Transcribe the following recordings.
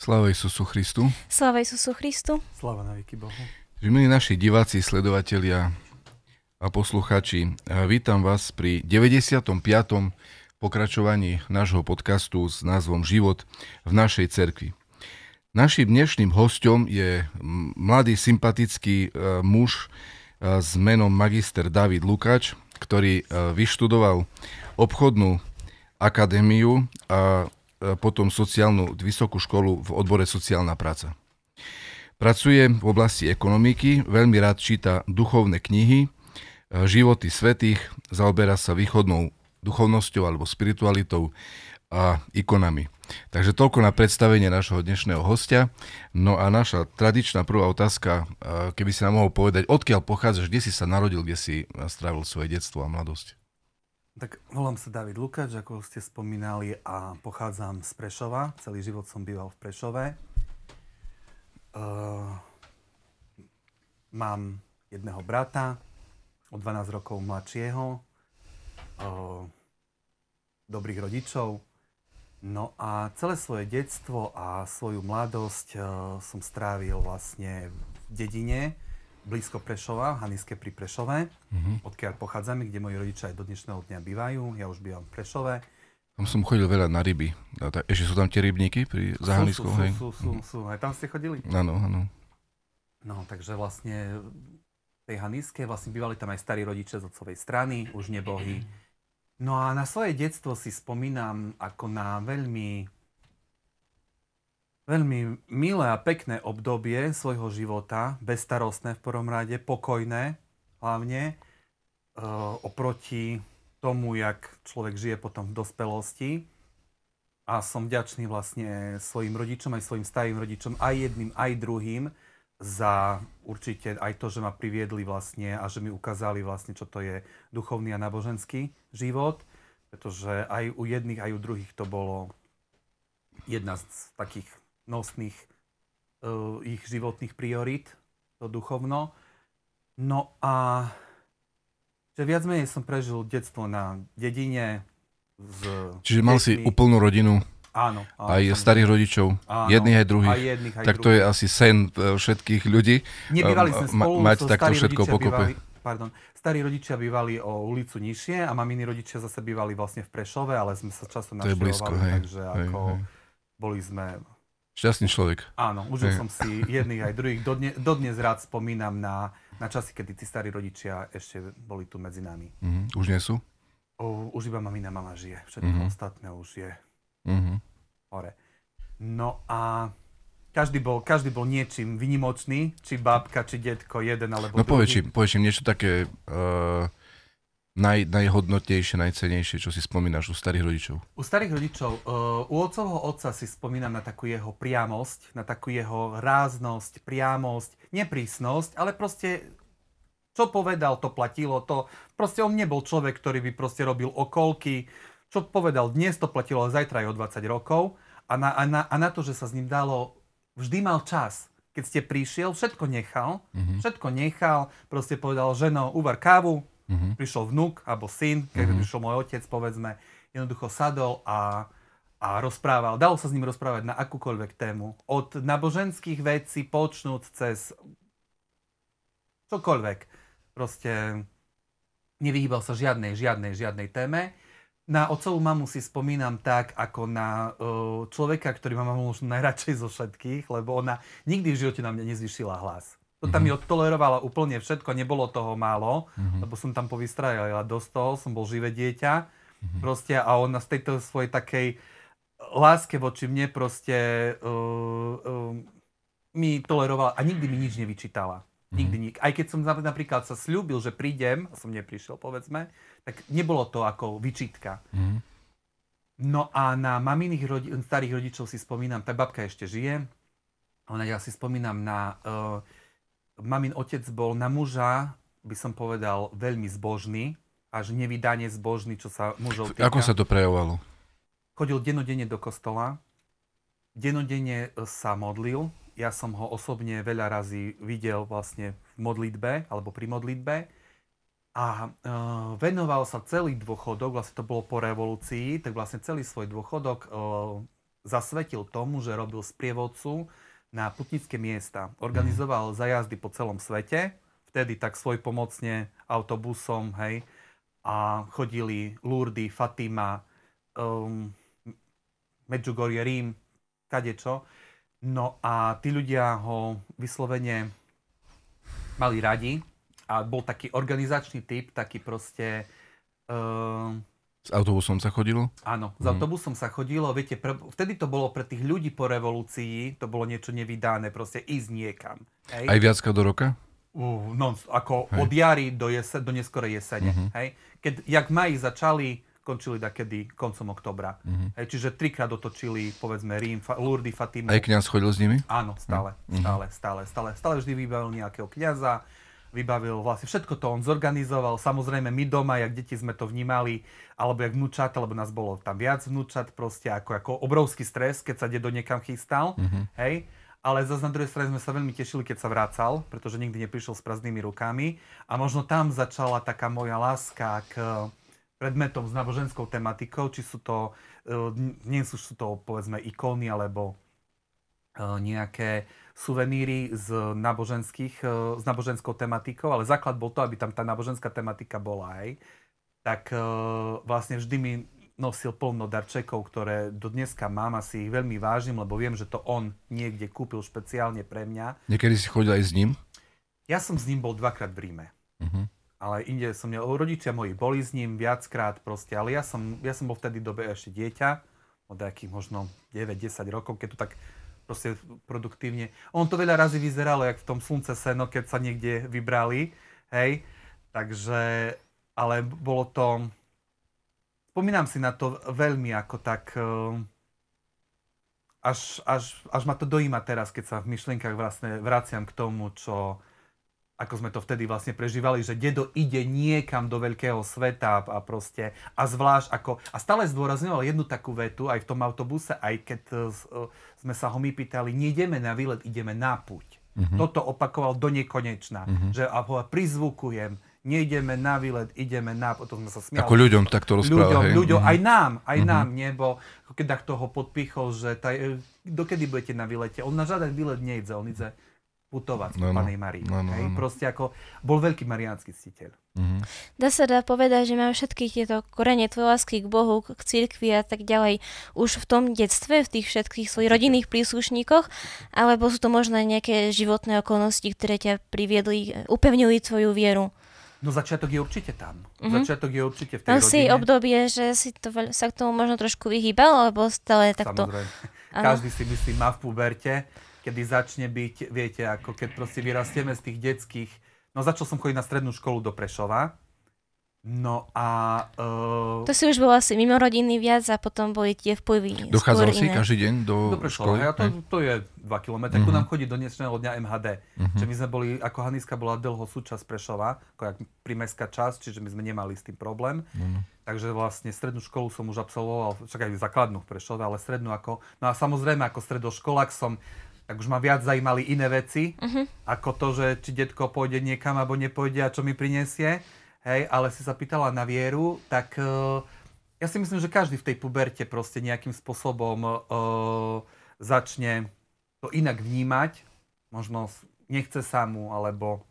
Sláva Isusu Christu. Sláva Isusu Christu. Sláva na veky Bohu. Milí naši diváci, sledovatelia a posluchači, vítam vás pri 95. pokračovaní nášho podcastu s názvom Život v našej cerkvi. Našim dnešným hostom je mladý sympatický e, muž e, s menom magister David Lukáč, ktorý e, vyštudoval obchodnú akadémiu a E, potom sociálnu vysokú školu v odbore sociálna práca. Pracuje v oblasti ekonomiky, veľmi rád číta duchovné knihy, e, životy svetých, zaoberá sa východnou duchovnosťou alebo spiritualitou a ikonami. Takže toľko na predstavenie našho dnešného hostia. No a naša tradičná prvá otázka, e, keby si nám mohol povedať, odkiaľ pochádzaš, kde si sa narodil, kde si strávil svoje detstvo a mladosť? Tak volám sa David Lukáč, ako ste spomínali a pochádzam z Prešova. Celý život som býval v Prešove. Uh, mám jedného brata, o 12 rokov mladšieho, uh, dobrých rodičov. No a celé svoje detstvo a svoju mladosť uh, som strávil vlastne v dedine, blízko Prešova, Haniske pri Prešove, uh-huh. odkiaľ pochádzame, kde moji rodičia aj do dnešného dňa bývajú. Ja už bývam v Prešove. Tam som chodil veľa na ryby. Ešte sú tam tie rybníky pri Zahanisku? Sú, sú, sú, sú, sú, sú. Aj tam ste chodili? Áno, áno. No, takže vlastne tej Haniske vlastne bývali tam aj starí rodičia z otcovej strany, už nebohy. No a na svoje detstvo si spomínam ako na veľmi veľmi milé a pekné obdobie svojho života, bezstarostné v prvom rade, pokojné hlavne, e, oproti tomu, jak človek žije potom v dospelosti. A som vďačný vlastne svojim rodičom, aj svojim starým rodičom, aj jedným, aj druhým, za určite aj to, že ma priviedli vlastne a že mi ukázali vlastne, čo to je duchovný a náboženský život. Pretože aj u jedných, aj u druhých to bolo jedna z takých nosných uh, ich životných priorít, to duchovno. No a že viac menej som prežil detstvo na dedine. S Čiže mal si úplnú rodinu? Áno. áno aj som... starých rodičov? Áno, jedných aj druhých? Aj jedných, aj tak druhých. to je asi sen e, všetkých ľudí. Nebývali sme spolu, Ma, mať takto všetko pokope. Bývali, pardon, starí rodičia bývali o ulicu nižšie a maminy rodičia zase bývali vlastne v Prešove, ale sme sa často navštevovali, takže hej, ako hej. boli sme Šťastný človek. Áno, užil som si jedných aj druhých. Dodne, dodnes rád spomínam na, na časy, kedy tí starí rodičia ešte boli tu medzi nami. Uh-huh. Už nie sú? O, už iba mamina mama žije. Všetko uh-huh. ostatné už je uh-huh. hore. No a každý bol, každý bol niečím vynimočný, či babka, či detko, jeden alebo no, druhý. No povedz niečo také uh, naj, najhodnotnejšie, najcenejšie, čo si spomínaš u starých rodičov? U starých rodičov, uh, u otcovho otca si spomínam na takú jeho priamosť, na takú jeho ráznosť, priamosť, neprísnosť, ale proste čo povedal, to platilo, to proste on nebol človek, ktorý by proste robil okolky, čo povedal dnes, to platilo, ale zajtra aj o 20 rokov a na, a, na, a na to, že sa s ním dalo, vždy mal čas. Keď ste prišiel, všetko nechal, mm-hmm. všetko nechal, proste povedal, ženo, uvar kávu, mm-hmm. prišiel vnúk alebo syn, keď mm-hmm. prišiel môj otec, povedzme, jednoducho sadol a, a rozprával. Dalo sa s ním rozprávať na akúkoľvek tému. Od náboženských vecí počnúť cez čokoľvek. Proste nevyhýbal sa žiadnej, žiadnej, žiadnej téme. Na otcovú mamu si spomínam tak, ako na uh, človeka, ktorý ma mám možno najradšej zo všetkých, lebo ona nikdy v živote na mňa nezvyšila hlas. To tam mm-hmm. mi odtolerovala úplne všetko, nebolo toho málo, mm-hmm. lebo som tam povystrajala dosť toho, som bol živé dieťa. Mm-hmm. Proste a ona z tejto svojej takej láske voči mne proste uh, uh, mi tolerovala a nikdy mi nič nevyčítala. Nikdy nik. Aj keď som napríklad sa slúbil, že prídem, a som neprišiel, povedzme, tak nebolo to ako vyčitka. Mm. No a na maminých rodi- starých rodičov si spomínam, tá babka ešte žije, ona ja si spomínam na... Uh, mamin otec bol na muža, by som povedal, veľmi zbožný, až nevydanie zbožný, čo sa mužov týka. Ako sa to prejavovalo? Chodil denodenne do kostola, denodenne sa modlil, ja som ho osobne veľa razy videl vlastne v modlitbe alebo pri modlitbe a e, venoval sa celý dôchodok, vlastne to bolo po revolúcii, tak vlastne celý svoj dôchodok e, zasvetil tomu, že robil sprievodcu na putnické miesta. Organizoval zajazdy po celom svete, vtedy tak svoj pomocne autobusom, hej, a chodili Lourdes, Fatima, um, Medjugorje, Rím, kadečo. No a tí ľudia ho vyslovene mali radi a bol taký organizačný typ, taký proste... Uh, s autobusom sa chodilo? Áno, s mm. autobusom sa chodilo. Viete, pre, vtedy to bolo pre tých ľudí po revolúcii, to bolo niečo nevydané, proste ísť niekam. Hej? Aj viacka do roka? Uh, no, ako hej. od jary do, jese, do neskorej jesene. Uh-huh. Hej? Keď, jak maji začali, končili takedy koncom oktobra. Mm-hmm. Hej, čiže trikrát otočili, povedzme, Rím, Fa- Lourdes, Fatimu. Aj kniaz chodil s nimi? Áno, stále, mm-hmm. stále, stále, stále. Stále vždy vybavil nejakého kniaza, vybavil vlastne všetko to on zorganizoval. Samozrejme my doma, jak deti sme to vnímali, alebo jak vnúčat, lebo nás bolo tam viac vnúčat, proste ako, ako obrovský stres, keď sa dedo niekam chystal. Mm-hmm. Hej? ale zase na druhej strane sme sa veľmi tešili, keď sa vracal, pretože nikdy neprišiel s prázdnymi rukami. A možno tam začala taká moja láska k predmetom s náboženskou tematikou, či sú to, nie sú, sú to povedzme ikóny alebo e, nejaké suveníry z, náboženských, e, s náboženskou tematikou, ale základ bol to, aby tam tá náboženská tematika bola aj. Tak vlastne vždy mi nosil plno darčekov, ktoré do dneska mám a si ich veľmi vážim, lebo viem, že to on niekde kúpil špeciálne pre mňa. Niekedy si chodil aj s ním? Ja som s ním bol dvakrát v Ríme. Uh-huh ale inde som měl, rodičia moji boli s ním viackrát proste, ale ja som, ja som bol vtedy dobe ešte dieťa, od nejakých možno 9-10 rokov, keď to tak proste produktívne. On to veľa razy vyzeralo, jak v tom slunce seno, keď sa niekde vybrali, hej, takže, ale bolo to, spomínam si na to veľmi ako tak, eh, až, až, až ma to dojíma teraz, keď sa v myšlienkach vlastne vraciam k tomu, čo, ako sme to vtedy vlastne prežívali, že dedo ide niekam do veľkého sveta a proste, a zvlášť ako, a stále zdôrazňoval jednu takú vetu aj v tom autobuse, aj keď uh, sme sa ho my pýtali, nejdeme na výlet, ideme na púť. Uh-huh. Toto opakoval do nekonečna, uh-huh. že a prizvukujem, nejdeme na výlet, ideme na... To sme sa smiali. Ako ľuďom takto rozpráva, Ľuďom, hej. ľuďom uh-huh. aj nám, aj uh-huh. nám, nebo keď toho podpichol, že taj, dokedy budete na výlete? On na žiaden výlet nejde, on ide putovať no, no, Panej Marii. No, no, hej? No. Proste ako bol veľký mariánsky ctiteľ. Mm-hmm. Dá sa dá povedať, že mám všetky tieto korene tvoje lásky k Bohu, k cirkvi a tak ďalej už v tom detstve, v tých všetkých svojich rodinných príslušníkoch, alebo sú to možno nejaké životné okolnosti, ktoré ťa priviedli, upevnili tvoju vieru? No začiatok je určite tam. Mm-hmm. Začiatok je určite v tej Mal si obdobie, že si to, sa k tomu možno trošku vyhýbal, alebo stále takto... Samozrejme. Každý si myslí, má v puberte kedy začne byť, viete, ako keď proste vyrastieme z tých detských... No začal som chodiť na strednú školu do Prešova No a... Uh... To si už bol asi mimo rodiny viac a potom boli tie vplyvy. Dochádzal si iné. každý deň do, do školy? Ja to, to je 2 km. Uh-huh. nám chodí do dnešného dňa MHD. Uh-huh. Čiže my sme boli, ako Haniska bola dlho súčasť Prešova, ako jak primeská časť, čiže my sme nemali s tým problém. Uh-huh. Takže vlastne strednú školu som už absolvoval, však aj základnú v Prešove, ale strednú ako... No a samozrejme ako stredoškolák som tak už ma viac zajímali iné veci, uh-huh. ako to, že či detko pôjde niekam alebo nepôjde a čo mi prinesie hej, ale si sa pýtala na vieru, tak uh, ja si myslím, že každý v tej puberte proste nejakým spôsobom uh, začne to inak vnímať, možno nechce sa mu, alebo...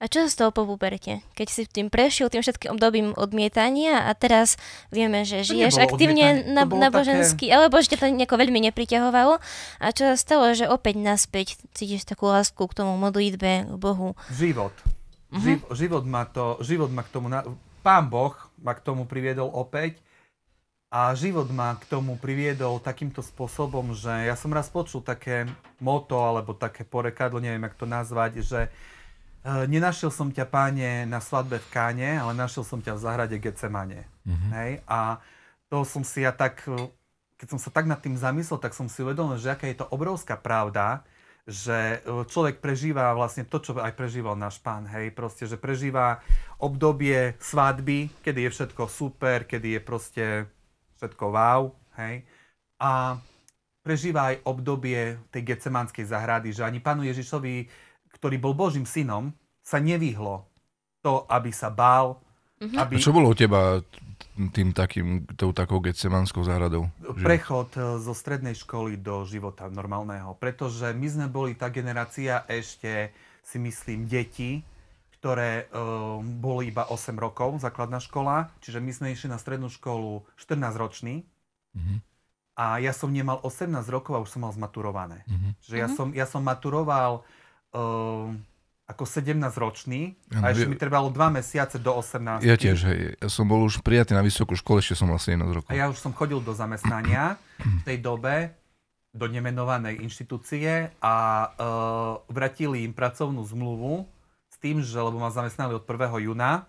A čo sa stalo po puberte? Keď si tým prešiel tým všetkým obdobím odmietania a teraz vieme, že žiješ aktívne na, náboženský, také... alebo že ťa to nejako veľmi nepriťahovalo. A čo sa stalo, že opäť naspäť cítiš takú lásku k tomu modlitbe, k Bohu? Život. Uh-huh. Živ, život, ma to, život ma k tomu, na, pán Boh ma k tomu priviedol opäť a život ma k tomu priviedol takýmto spôsobom, že ja som raz počul také moto alebo také porekadlo, neviem, jak to nazvať, že nenašiel som ťa, páne, na svadbe v Káne, ale našiel som ťa v záhrade Getsemane. Uh-huh. Hej? A to som si ja tak, keď som sa tak nad tým zamyslel, tak som si uvedomil, že aká je to obrovská pravda, že e, človek prežíva vlastne to, čo aj prežíval náš pán, hej, proste, že prežíva obdobie svadby, kedy je všetko super, kedy je proste všetko wow, hej, a prežíva aj obdobie tej Getsemanskej zahrady, že ani pánu Ježišovi, ktorý bol Božím synom, sa nevyhlo to, aby sa bál, Mm-hmm. Aby... A čo bolo u teba tým takým, tou takou getsemanskou záhradou? Prechod e, zo strednej školy do života normálneho. Pretože my sme boli tá generácia ešte, si myslím, deti, ktoré uh, boli iba 8 rokov, základná škola. Čiže my sme išli na strednú školu 14 ročný. Mm-hmm. A ja som nemal 18 rokov a už som mal zmaturované. Mm-hmm. Čiže ja, mm-hmm. som, ja som maturoval uh, ako 17-ročný a ešte mi trebalo 2 mesiace do 18. Ja tiež, hej. Ja som bol už prijatý na vysokú školu, ešte som mal 17 rokov. A ja už som chodil do zamestnania v tej dobe do nemenovanej inštitúcie a uh, vratili im pracovnú zmluvu s tým, že lebo ma zamestnali od 1. júna,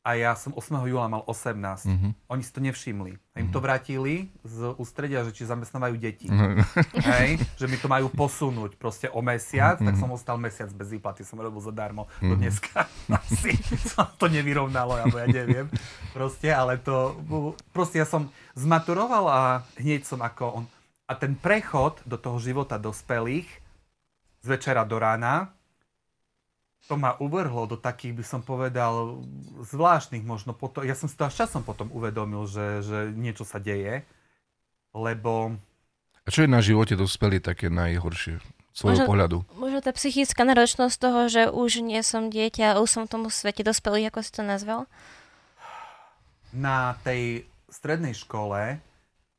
a ja som 8. júla mal 18. Mm-hmm. Oni si to nevšimli. A im mm-hmm. to vrátili z ústredia, že či zamestnávajú deti. Mm-hmm. Hej? Že mi to majú posunúť proste o mesiac, mm-hmm. tak som ostal mesiac bez výplaty, som robil zadarmo mm-hmm. do dneska. Asi sa to nevyrovnalo, alebo ja neviem. Proste, ale to... Proste ja som zmaturoval a hneď som ako on... A ten prechod do toho života dospelých z večera do rána, to ma uvrhlo do takých, by som povedal, zvláštnych možno potom, ja som si to až časom potom uvedomil, že, že niečo sa deje, lebo... A čo je na živote dospelý také najhoršie? svojho možno, pohľadu. Možno tá psychická náročnosť toho, že už nie som dieťa, už som v tom svete dospelý, ako si to nazval? Na tej strednej škole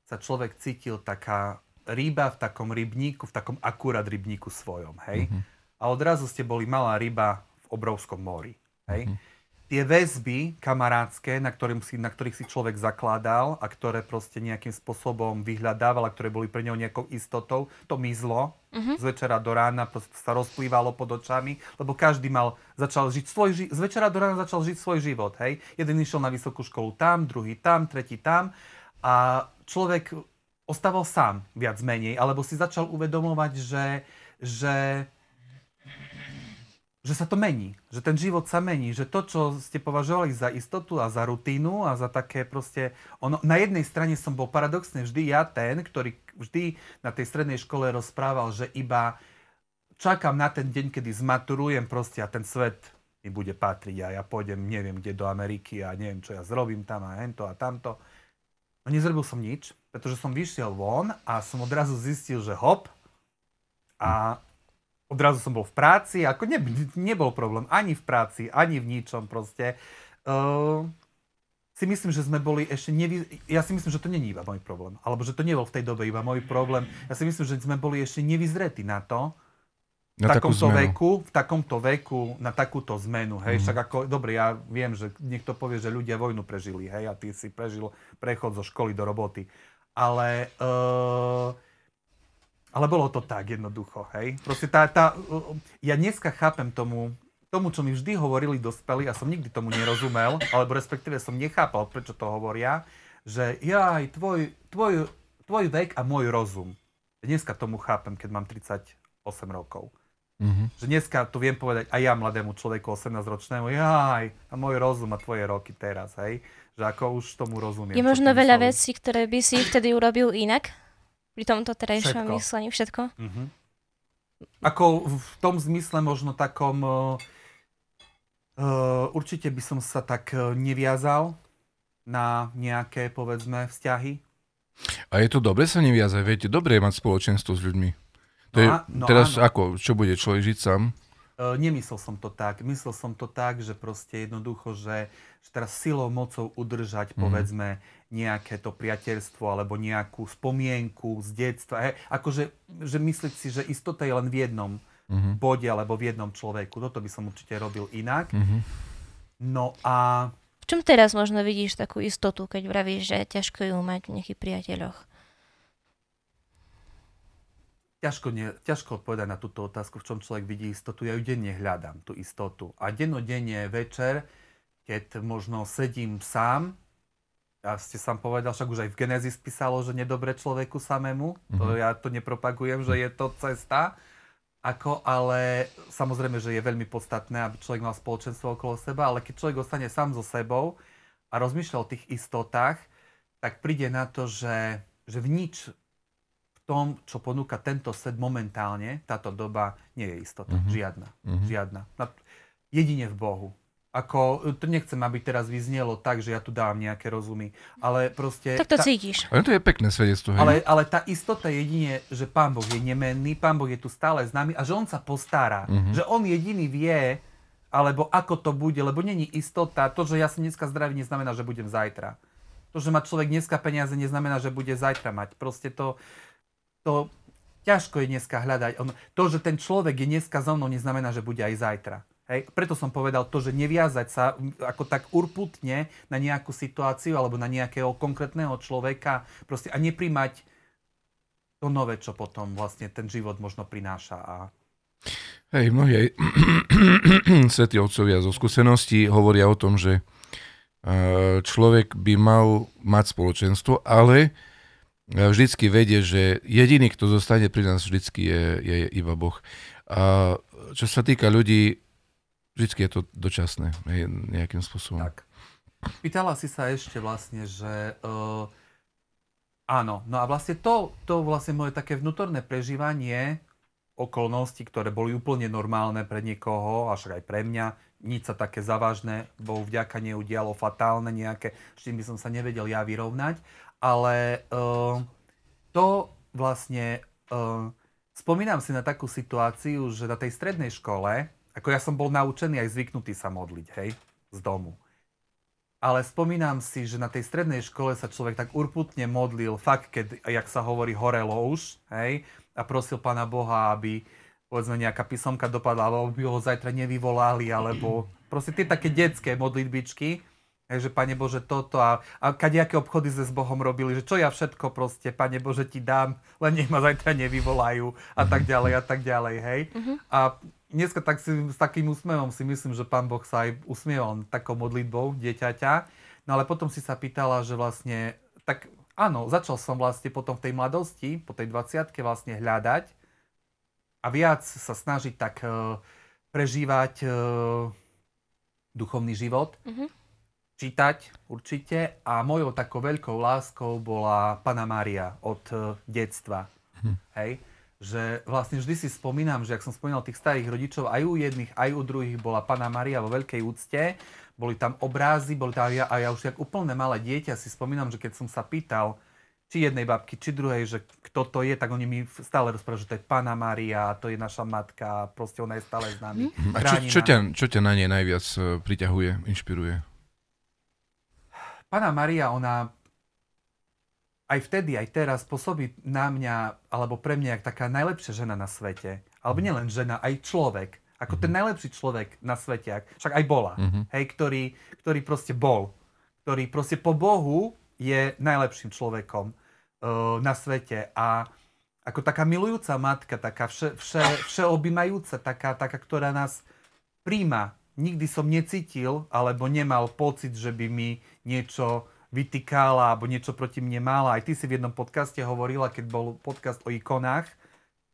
sa človek cítil taká ryba v takom rybníku, v takom akurát rybníku svojom, hej? Mm-hmm a odrazu ste boli malá ryba v obrovskom mori. Hej? Mm-hmm. Tie väzby kamarátske, na, si, na ktorých si človek zakládal a ktoré proste nejakým spôsobom vyhľadával a ktoré boli pre neho nejakou istotou, to mizlo mm-hmm. z večera do rána, sa rozplývalo pod očami, lebo každý mal, začal žiť svoj ži- z večera do rána začal žiť svoj život. Hej? Jeden išiel na vysokú školu tam, druhý tam, tretí tam a človek ostával sám viac menej, alebo si začal uvedomovať, že, že že sa to mení, že ten život sa mení, že to, čo ste považovali za istotu a za rutínu a za také proste, ono, na jednej strane som bol paradoxne vždy ja ten, ktorý vždy na tej strednej škole rozprával, že iba čakám na ten deň, kedy zmaturujem proste a ten svet mi bude patriť a ja pôjdem neviem kde do Ameriky a neviem čo ja zrobím tam a hento a tamto. No nezrobil som nič, pretože som vyšiel von a som odrazu zistil, že hop a odrazu som bol v práci, ako ne, nebol problém ani v práci, ani v ničom proste. Uh, si myslím, že sme boli ešte nevy... Ja si myslím, že to není iba môj problém. Alebo že to nebol v tej dobe iba môj problém. Ja si myslím, že sme boli ešte nevyzretí na to, v na takomto veku, v takomto veku, na takúto zmenu, hej, mm. však ako, dobre, ja viem, že niekto povie, že ľudia vojnu prežili, hej, a ty si prežil prechod zo školy do roboty, ale uh, ale bolo to tak jednoducho, hej. Proste tá, tá, ja dneska chápem tomu, tomu, čo mi vždy hovorili dospelí, a som nikdy tomu nerozumel, alebo respektíve som nechápal, prečo to hovoria, že jaj, tvoj, tvoj, tvoj vek a môj rozum. Dneska tomu chápem, keď mám 38 rokov. Mm-hmm. Že dneska to viem povedať aj ja mladému človeku 18-ročnému, jaj, a môj rozum a tvoje roky teraz, hej. Že ako už tomu rozumiem. Je možno veľa vecí, ktoré by si vtedy urobil inak? Pri tomto terajšom všetko. myslení všetko? Mm-hmm. Ako v tom zmysle možno takom, uh, určite by som sa tak uh, neviazal na nejaké, povedzme, vzťahy. A je to dobre sa neviazať? Viete, dobre je mať spoločenstvo s ľuďmi. To no a, no teraz áno. ako, čo bude človek žiť sám? Uh, nemyslel som to tak. Myslel som to tak, že proste jednoducho, že, že teraz silou, mocou udržať, mm. povedzme, nejaké to priateľstvo alebo nejakú spomienku z detstva. He, akože, že myslieť si, že istota je len v jednom mm-hmm. bode alebo v jednom človeku. Toto by som určite robil inak. Mm-hmm. No a... V čom teraz možno vidíš takú istotu, keď vravíš, že ťažko ju mať v nejakých priateľoch? Ťažko, nie, ťažko odpovedať na túto otázku, v čom človek vidí istotu. Ja ju denne hľadám, tú istotu. A dennodenne večer, keď možno sedím sám, a ste sám povedal, však už aj v Genesis písalo, že nedobre človeku samému. Mm-hmm. To mhm. ja to nepropagujem, že je to cesta. Ako, ale samozrejme, že je veľmi podstatné, aby človek mal spoločenstvo okolo seba, ale keď človek ostane sám so sebou a rozmýšľa o tých istotách, tak príde na to, že, že v nič tom, čo ponúka tento svet momentálne, táto doba, nie je istota. Mm-hmm. Žiadna. Mm-hmm. Žiadna. Jedine v Bohu. Ako, to nechcem, aby teraz vyznelo tak, že ja tu dávam nejaké rozumy, ale proste... Tak to tá, cítiš. Ale to je pekné svedectvo. Ale, ale tá istota je jedine, že Pán Boh je nemenný, Pán Boh je tu stále s nami a že On sa postará. Mm-hmm. Že On jediný vie, alebo ako to bude, lebo není istota. To, že ja som dneska zdravý, neznamená, že budem zajtra. To, že má človek dneska peniaze, neznamená, že bude zajtra mať. Proste to, to ťažko je dneska hľadať. On, to, že ten človek je dneska so mnou, neznamená, že bude aj zajtra. Hej? Preto som povedal to, že neviazať sa ako tak urputne na nejakú situáciu alebo na nejakého konkrétneho človeka proste, a neprimať to nové, čo potom vlastne ten život možno prináša. A... Hej, mnohí aj svetí otcovia zo skúseností hovoria o tom, že e, človek by mal mať spoločenstvo, ale vždycky vedie, že jediný, kto zostane pri nás vždycky je, je iba Boh. A čo sa týka ľudí, vždycky je to dočasné nejakým spôsobom. Tak. Pýtala si sa ešte vlastne, že uh, áno, no a vlastne to, to vlastne moje také vnútorné prežívanie okolností, ktoré boli úplne normálne pre niekoho, až aj pre mňa, nič sa také závažné, Bohu vďaka neudialo fatálne nejaké, s tým by som sa nevedel ja vyrovnať, ale uh, to vlastne, uh, spomínam si na takú situáciu, že na tej strednej škole, ako ja som bol naučený aj zvyknutý sa modliť, hej, z domu. Ale spomínam si, že na tej strednej škole sa človek tak urputne modlil, fakt, keď, jak sa hovorí, horelo už, hej, a prosil Pána Boha, aby povedzme nejaká písomka dopadla, alebo by ho zajtra nevyvolali, alebo proste tie také detské modlitbičky. Hej, že Pane Bože toto a, a kadejaké obchody sme s Bohom robili, že čo ja všetko proste, Pane Bože ti dám, len nech ma zajtra nevyvolajú a tak ďalej a tak ďalej, hej. Uh-huh. A dneska tak si, s takým úsmevom si myslím, že Pán Boh sa aj usmieval takou modlitbou dieťaťa, no ale potom si sa pýtala, že vlastne, tak áno, začal som vlastne potom v tej mladosti, po tej 20 vlastne hľadať a viac sa snažiť tak uh, prežívať uh, duchovný život. Uh-huh čítať určite a mojou takou veľkou láskou bola Pana Mária od uh, detstva. Hm. Hej? Že vlastne vždy si spomínam, že ak som spomínal tých starých rodičov, aj u jedných, aj u druhých bola Pana Maria vo veľkej úcte. Boli tam obrázy, boli tam, a ja už jak úplne malé dieťa si spomínam, že keď som sa pýtal, či jednej babky, či druhej, že kto to je, tak oni mi stále rozprávajú, že to je Pana Maria, to je naša matka, proste ona je stále s nami. Hm. A čo, čo, ťa, čo ťa na nej najviac e, priťahuje, inšpiruje? Pana Maria, ona aj vtedy, aj teraz pôsobí na mňa, alebo pre mňa, jak taká najlepšia žena na svete. Alebo mhm. nielen žena, aj človek. Ako mm-hmm. ten mhm. najlepší človek na svete. Však aj bola. Mm-hmm. Hej, ktorý, ktorý proste bol. Ktorý proste po Bohu je najlepším človekom uh, na svete. A ako taká milujúca matka, taká vše, vše, všeobjímajúca, taká, taká, ktorá nás príjma. Nikdy som necítil alebo nemal pocit, že by mi niečo vytýkala alebo niečo proti mne mala. Aj ty si v jednom podcaste hovorila, keď bol podcast o ikonách,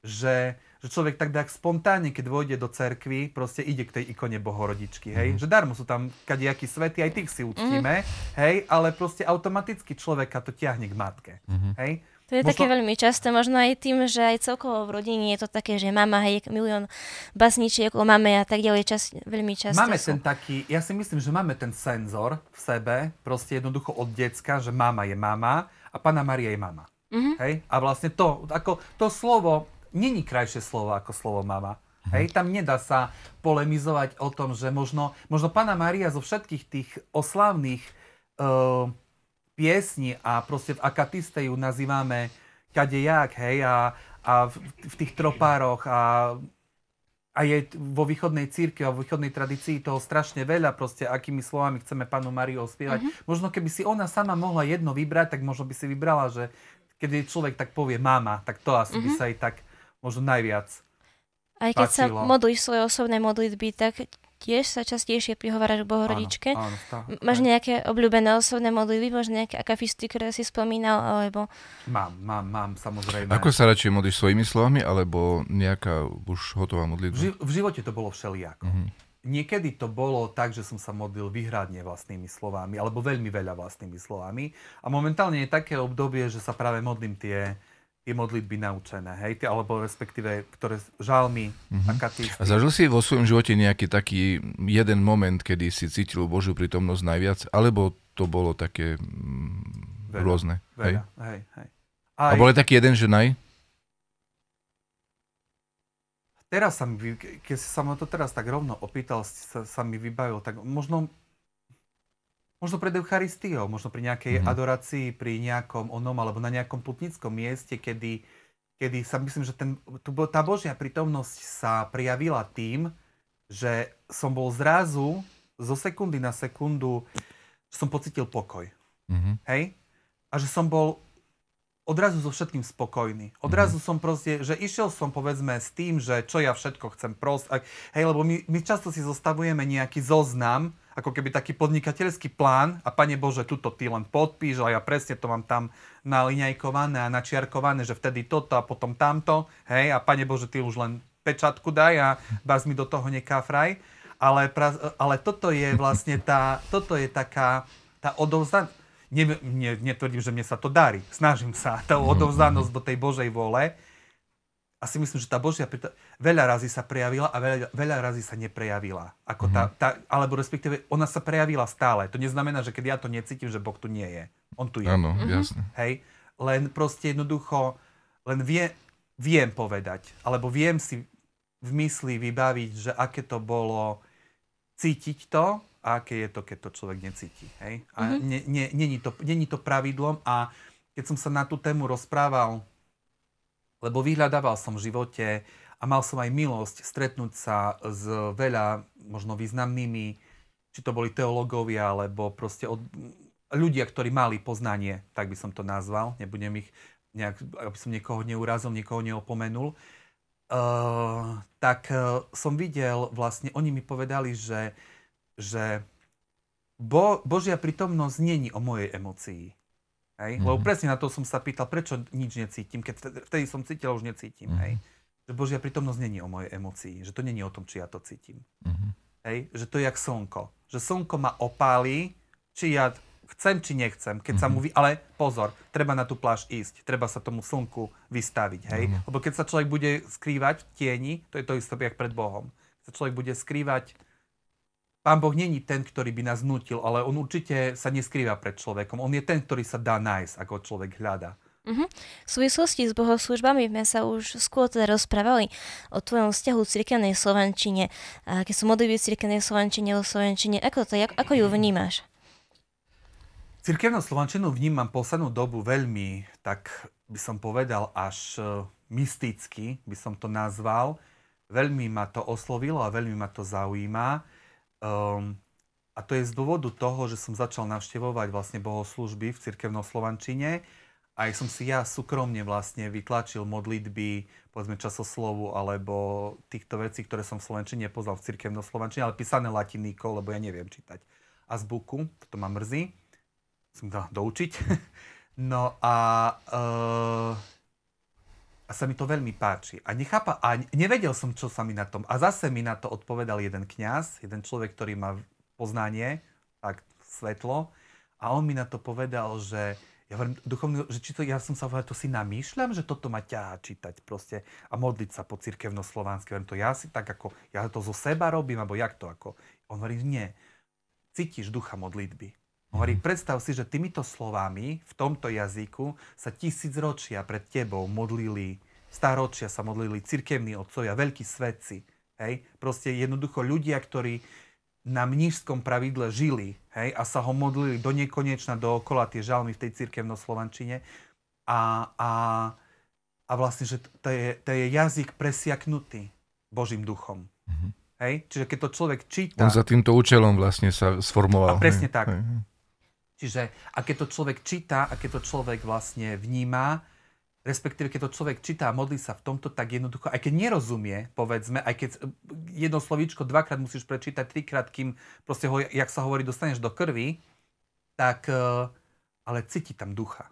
že, že človek tak tak spontánne, keď vojde do cerkvy, proste ide k tej ikone Bohorodičky, hej? Mm. Že darmo sú tam kadejakí svety, aj tých si uctíme, mm. hej? Ale proste automaticky človeka to ťahne k matke, mm. hej? To je možno... také veľmi časté, možno aj tým, že aj celkovo v rodine je to také, že mama, hej, milión basničiek o mame a tak ďalej, čas, veľmi často Máme sú. ten taký, ja si myslím, že máme ten senzor v sebe, proste jednoducho od decka, že mama je mama a pána Maria je mama. Mm-hmm. Hej? A vlastne to, ako to slovo, není krajšie slovo ako slovo mama. Mm-hmm. Hej, tam nedá sa polemizovať o tom, že možno, možno pána Maria zo všetkých tých oslavných uh, piesni a proste v Akatiste ju nazývame kadejak, hej, a, a v, v tých tropároch a, a je vo východnej círke a vo východnej tradícii toho strašne veľa, proste akými slovami chceme pánu Mariu ospievať. Mm-hmm. Možno keby si ona sama mohla jedno vybrať, tak možno by si vybrala, že keď človek tak povie mama, tak to asi mm-hmm. by mhm. sa jej tak možno najviac aj keď sa modlíš svoje osobné modlitby, tak tiež sa častejšie prihováraš k Bohorodičke. Áno, áno, tá, Máš nejaké obľúbené osobné modlitby, možno nejaké akafisty, ktoré si spomínal, alebo... Mám, mám, mám, samozrejme. Ako sa radšej modlíš svojimi slovami, alebo nejaká už hotová modlitba? V, ži- v živote to bolo všelijako. Mm-hmm. Niekedy to bolo tak, že som sa modlil vyhradne vlastnými slovami, alebo veľmi veľa vlastnými slovami. A momentálne je také obdobie, že sa práve modlím tie tie modlitby naučené, hej, alebo respektíve, ktoré žalmy mm-hmm. a. A zažil si vo svojom živote nejaký taký jeden moment, kedy si cítil Božiu prítomnosť najviac, alebo to bolo také mm, veľa, rôzne? Veľa, hej, hej. hej. Aj, a bol taký jeden, že naj? Teraz sa mi, keď sa ma to teraz tak rovno opýtal, sa, sa mi vybavil, tak možno Možno pred Eucharistiou, možno pri nejakej mm-hmm. adorácii, pri nejakom onom, alebo na nejakom putnickom mieste, kedy, kedy sa myslím, že ten, tá Božia prítomnosť sa prijavila tým, že som bol zrazu zo sekundy na sekundu, že som pocitil pokoj. Mm-hmm. Hej? A že som bol odrazu so všetkým spokojný. Odrazu mm-hmm. som proste, že išiel som povedzme s tým, že čo ja všetko chcem prosť. Hej, lebo my, my často si zostavujeme nejaký zoznam, ako keby taký podnikateľský plán a Pane Bože, tuto ty len podpíš a ja presne to mám tam naliňajkované a načiarkované, že vtedy toto a potom tamto, hej, a Pane Bože, ty už len pečatku daj a bás mi do toho nekáfraj. Ale, ale toto je vlastne tá, toto je taká, tá odovzdanosť, ne, ne, netvrdím, že mne sa to darí. Snažím sa. Tá mhm, odovzdanosť mhm. do tej Božej vole. A si myslím, že tá Božia veľa razy sa prejavila a veľa, veľa razy sa neprejavila. Ako tá, mhm. tá, alebo respektíve ona sa prejavila stále. To neznamená, že keď ja to necítim, že Boh tu nie je. On tu je. Áno, jasne. Hej? Len proste jednoducho, len vie, viem povedať, alebo viem si v mysli vybaviť, že aké to bolo cítiť to a aké je to, keď to človek necíti. Hej? A mm-hmm. ne, ne, není, to, není to pravidlom a keď som sa na tú tému rozprával, lebo vyhľadával som v živote a mal som aj milosť stretnúť sa s veľa možno významnými, či to boli teológovia, alebo proste od, ľudia, ktorí mali poznanie, tak by som to nazval, nebudem ich nejak, aby som niekoho neurazil, niekoho neopomenul, uh, tak uh, som videl, vlastne oni mi povedali, že že Bo, Božia prítomnosť není o mojej emocii. Hej? Mm-hmm. Lebo presne na to som sa pýtal, prečo nič necítim, keď vtedy, som cítil, už necítim. Mm-hmm. Hej? Že Božia prítomnosť není o mojej emocii, že to není o tom, či ja to cítim. Mm-hmm. Hej? Že to je jak slnko. Že slnko ma opálí, či ja chcem, či nechcem. Keď mm-hmm. sa mu vy... Ale pozor, treba na tú pláž ísť. Treba sa tomu slnku vystaviť. Hej? Mm-hmm. Lebo keď sa človek bude skrývať v tieni, to je to isté, jak pred Bohom. Keď sa človek bude skrývať Pán Boh není ten, ktorý by nás nutil, ale on určite sa neskrýva pred človekom. On je ten, ktorý sa dá nájsť, ako človek hľadá. Uh-huh. V súvislosti s bohoslužbami sme sa už skôr teda rozprávali o tvojom vzťahu v cirkevnej Slovančine. A keď sú modlitby v cirkevnej Slovančine o Slovenčine, ako, to, ako ju vnímaš? Cirkevnú Slovančinu vnímam poslednú dobu veľmi, tak by som povedal, až e, mysticky by som to nazval. Veľmi ma to oslovilo a veľmi ma to zaujíma. Um, a to je z dôvodu toho, že som začal navštevovať vlastne bohoslužby v cirkevnom Slovančine aj som si ja súkromne vlastne vytlačil modlitby, povedzme časoslovu, alebo týchto vecí, ktoré som v Slovenčine nepoznal v cirkevnom Slovenčine, ale písané latiníkou, lebo ja neviem čítať azbuku, to ma mrzí, som to doučiť. No a, uh, a sa mi to veľmi páči. A, nechápa, a nevedel som, čo sa mi na tom. A zase mi na to odpovedal jeden kňaz, jeden človek, ktorý má poznanie, tak svetlo. A on mi na to povedal, že ja hovorím, duchovný, že či to, ja som sa povedal, to si namýšľam, že toto ma ťahá čítať proste a modliť sa po cirkevno-slovansky. Hovorím, to ja si tak ako, ja to zo seba robím, alebo jak to ako. On hovorí, nie, cítiš ducha modlitby. Hovorí, mhm. predstav si, že týmito slovami v tomto jazyku sa tisíc ročia pred tebou modlili, stáročia sa modlili cirkevní otcovia, veľkí svetci. Hej? Proste jednoducho ľudia, ktorí na mnížskom pravidle žili hej, a sa ho modlili do nekonečna dookola tie žalmy v tej cirkevno-slovančine a, a, a vlastne, že to je, to je jazyk presiaknutý Božím duchom. Mm-hmm. Hej? Čiže keď to človek číta... On za týmto účelom vlastne sa sformoval. A presne hej. tak. Hej. Čiže a keď to človek číta a keď to človek vlastne vníma, respektíve keď to človek číta a modlí sa v tomto, tak jednoducho, aj keď nerozumie, povedzme, aj keď jedno slovíčko dvakrát musíš prečítať, trikrát, kým proste ho, jak sa hovorí, dostaneš do krvi, tak, eh, ale cíti tam ducha.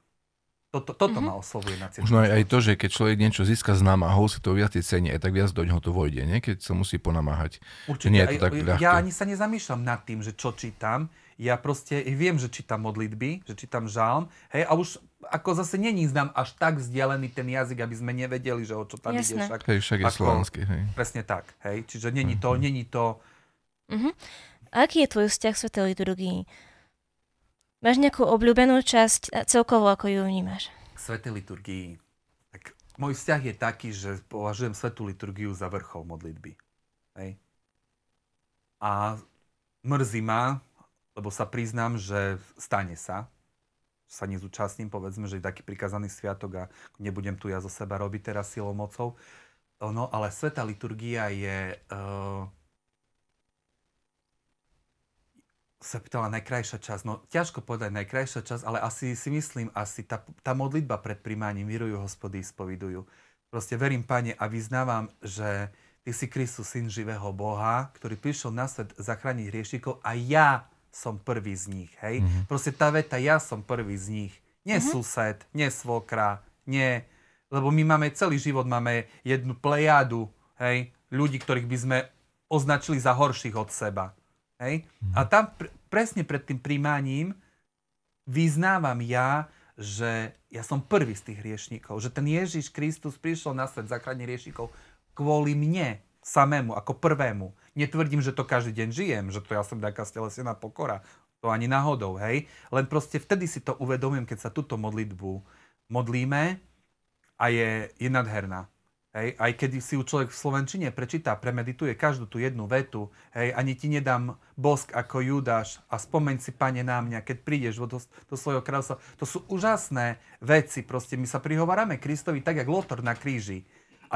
Toto, toto mm-hmm. ma oslovuje na Možno aj, aj to, že keď človek niečo získa z námahou, si to viac cení, aj tak viac do ňoho to vojde, nie? keď sa musí ponamáhať. Určite. Nie je to tak ľahké. Ja ani sa nezamýšľam nad tým, že čo čítam. Ja proste viem, že čítam modlitby, že čítam žalm, hej, a už ako zase není nám až tak vzdialený ten jazyk, aby sme nevedeli, že o čo tam Jasné. ide. Však, hej, však je ako, slovanský, hej. Presne tak, hej. Čiže není to, mm-hmm. není to... Uh-huh. Aký je tvoj vzťah k Svetej liturgii? Máš nejakú obľúbenú časť a celkovo ako ju vnímaš? K Svetej liturgii. Tak môj vzťah je taký, že považujem Svetú liturgiu za vrchol modlitby. Hej. A mrzí ma, lebo sa priznám, že stane sa, sa nezúčastním, povedzme, že je taký prikazaný sviatok a nebudem tu ja zo seba robiť teraz silou mocou. No, ale Sveta liturgia je... Uh, sa pýtala najkrajšia časť. No, ťažko povedať najkrajšia časť, ale asi si myslím, asi tá, tá modlitba pred príjmaním, mirujú hospody, spovidujú. Proste verím, Pane, a vyznávam, že Ty si Kristus, Syn živého Boha, ktorý prišiel na svet zachrániť hriešnikov a ja som prvý z nich, hej. Mm-hmm. Proste tá veta, ja som prvý z nich. Nie mm-hmm. sused, nie svokra, nie... Lebo my máme celý život, máme jednu plejádu, hej, ľudí, ktorých by sme označili za horších od seba. Hej? Mm-hmm. A tam pr- presne pred tým príjmaním vyznávam ja, že ja som prvý z tých hriešníkov, že ten Ježiš Kristus prišiel na svet zachrániť hriešníkov kvôli mne samému, ako prvému. Netvrdím, že to každý deň žijem, že to ja som taká stelesená pokora. To ani náhodou, hej. Len proste vtedy si to uvedomím, keď sa túto modlitbu modlíme a je, je nadherná. Hej, aj keď si ju človek v Slovenčine prečíta, premedituje každú tú jednu vetu, hej, ani ti nedám bosk ako Judáš a spomeň si, pane, na mňa, keď prídeš do, do svojho kráľovstva. To sú úžasné veci, proste my sa prihovárame Kristovi tak, jak Lotor na kríži.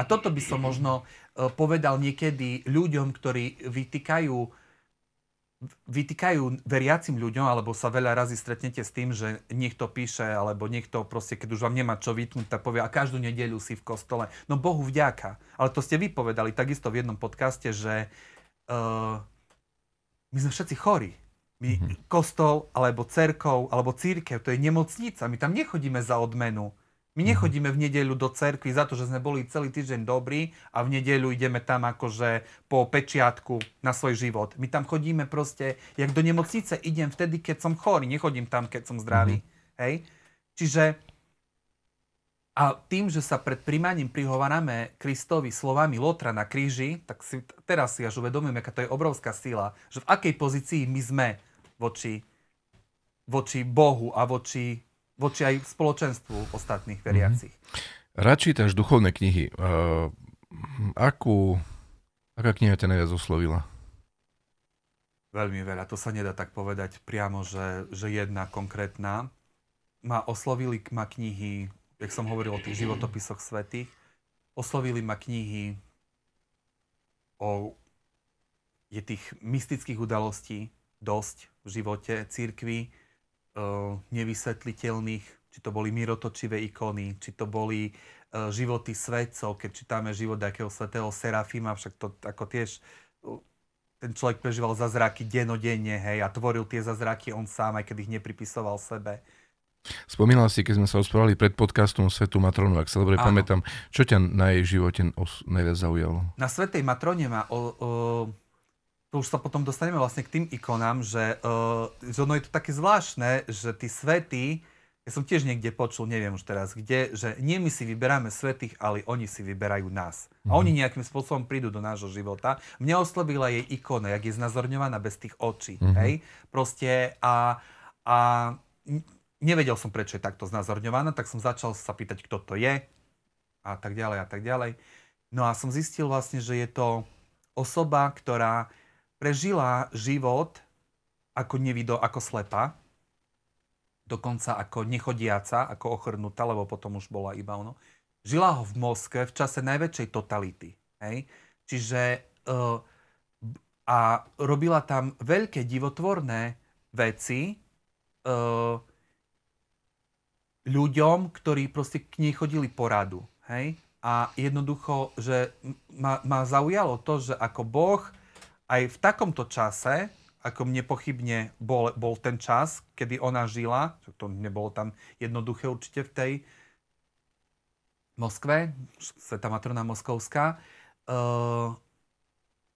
A toto by som možno e, povedal niekedy ľuďom, ktorí vytýkajú vytýkajú veriacim ľuďom, alebo sa veľa razy stretnete s tým, že niekto píše, alebo niekto proste, keď už vám nemá čo vytnúť, tak povie, a každú nedeľu si v kostole. No Bohu vďaka. Ale to ste vypovedali takisto v jednom podcaste, že uh, my sme všetci chorí. My, mm-hmm. kostol, alebo cerkov, alebo církev, to je nemocnica. My tam nechodíme za odmenu. My nechodíme v nedeľu do cerkvy za to, že sme boli celý týždeň dobrí a v nedeľu ideme tam akože po pečiatku na svoj život. My tam chodíme proste, jak do nemocnice idem vtedy, keď som chorý, nechodím tam, keď som zdravý. Mm-hmm. Hej? Čiže a tým, že sa pred príjmaním prihovárame Kristovi slovami Lotra na kríži, tak si teraz si až uvedomím, aká to je obrovská sila, že v akej pozícii my sme voči, voči Bohu a voči voči aj spoločenstvu ostatných veriacich. Mm-hmm. Rád čítaš duchovné knihy. Uh, akú, aká kniha ťa najviac oslovila? Veľmi veľa. To sa nedá tak povedať priamo, že, že jedna konkrétna. Ma oslovili ma knihy, jak som hovoril o tých životopisoch svetých, oslovili ma knihy o je tých mystických udalostí dosť v živote církvy, nevysvetliteľných či to boli mirotočivé ikony, či to boli uh, životy svetcov, keď čítame život akého svetého Serafima, však to ako tiež uh, ten človek prežíval zázraky denodenne, hej, a tvoril tie zázraky on sám, aj keď ich nepripisoval sebe. Spomínal si, keď sme sa rozprávali pred podcastom Svetu Matronu, ak sa dobre Áno. pamätám, čo ťa na jej živote najviac zaujalo? Na Svetej Matrone ma o, o, to už sa potom dostaneme vlastne k tým ikonám, že, uh, že ono je to také zvláštne, že tí svety, ja som tiež niekde počul, neviem už teraz kde, že nie my si vyberáme svetých, ale oni si vyberajú nás. A oni mhm. nejakým spôsobom prídu do nášho života. Mňa oslobila jej ikona, jak je znazorňovaná bez tých očí. Mm-hmm. Hej? Proste a, a nevedel som, prečo je takto znazorňovaná, tak som začal sa pýtať, kto to je a tak ďalej a tak ďalej. No a som zistil vlastne, že je to osoba, ktorá prežila život ako nevido, ako slepa, dokonca ako nechodiaca, ako ochrnutá, lebo potom už bola iba ono. Žila ho v Moskve v čase najväčšej totality. Hej? Čiže uh, a robila tam veľké divotvorné veci uh, ľuďom, ktorí proste k nej chodili poradu. Hej? A jednoducho, že ma, ma zaujalo to, že ako Boh aj v takomto čase, ako mne pochybne bol, bol ten čas, kedy ona žila, to nebolo tam jednoduché určite v tej Moskve, Sveta Matrona Moskovská, uh,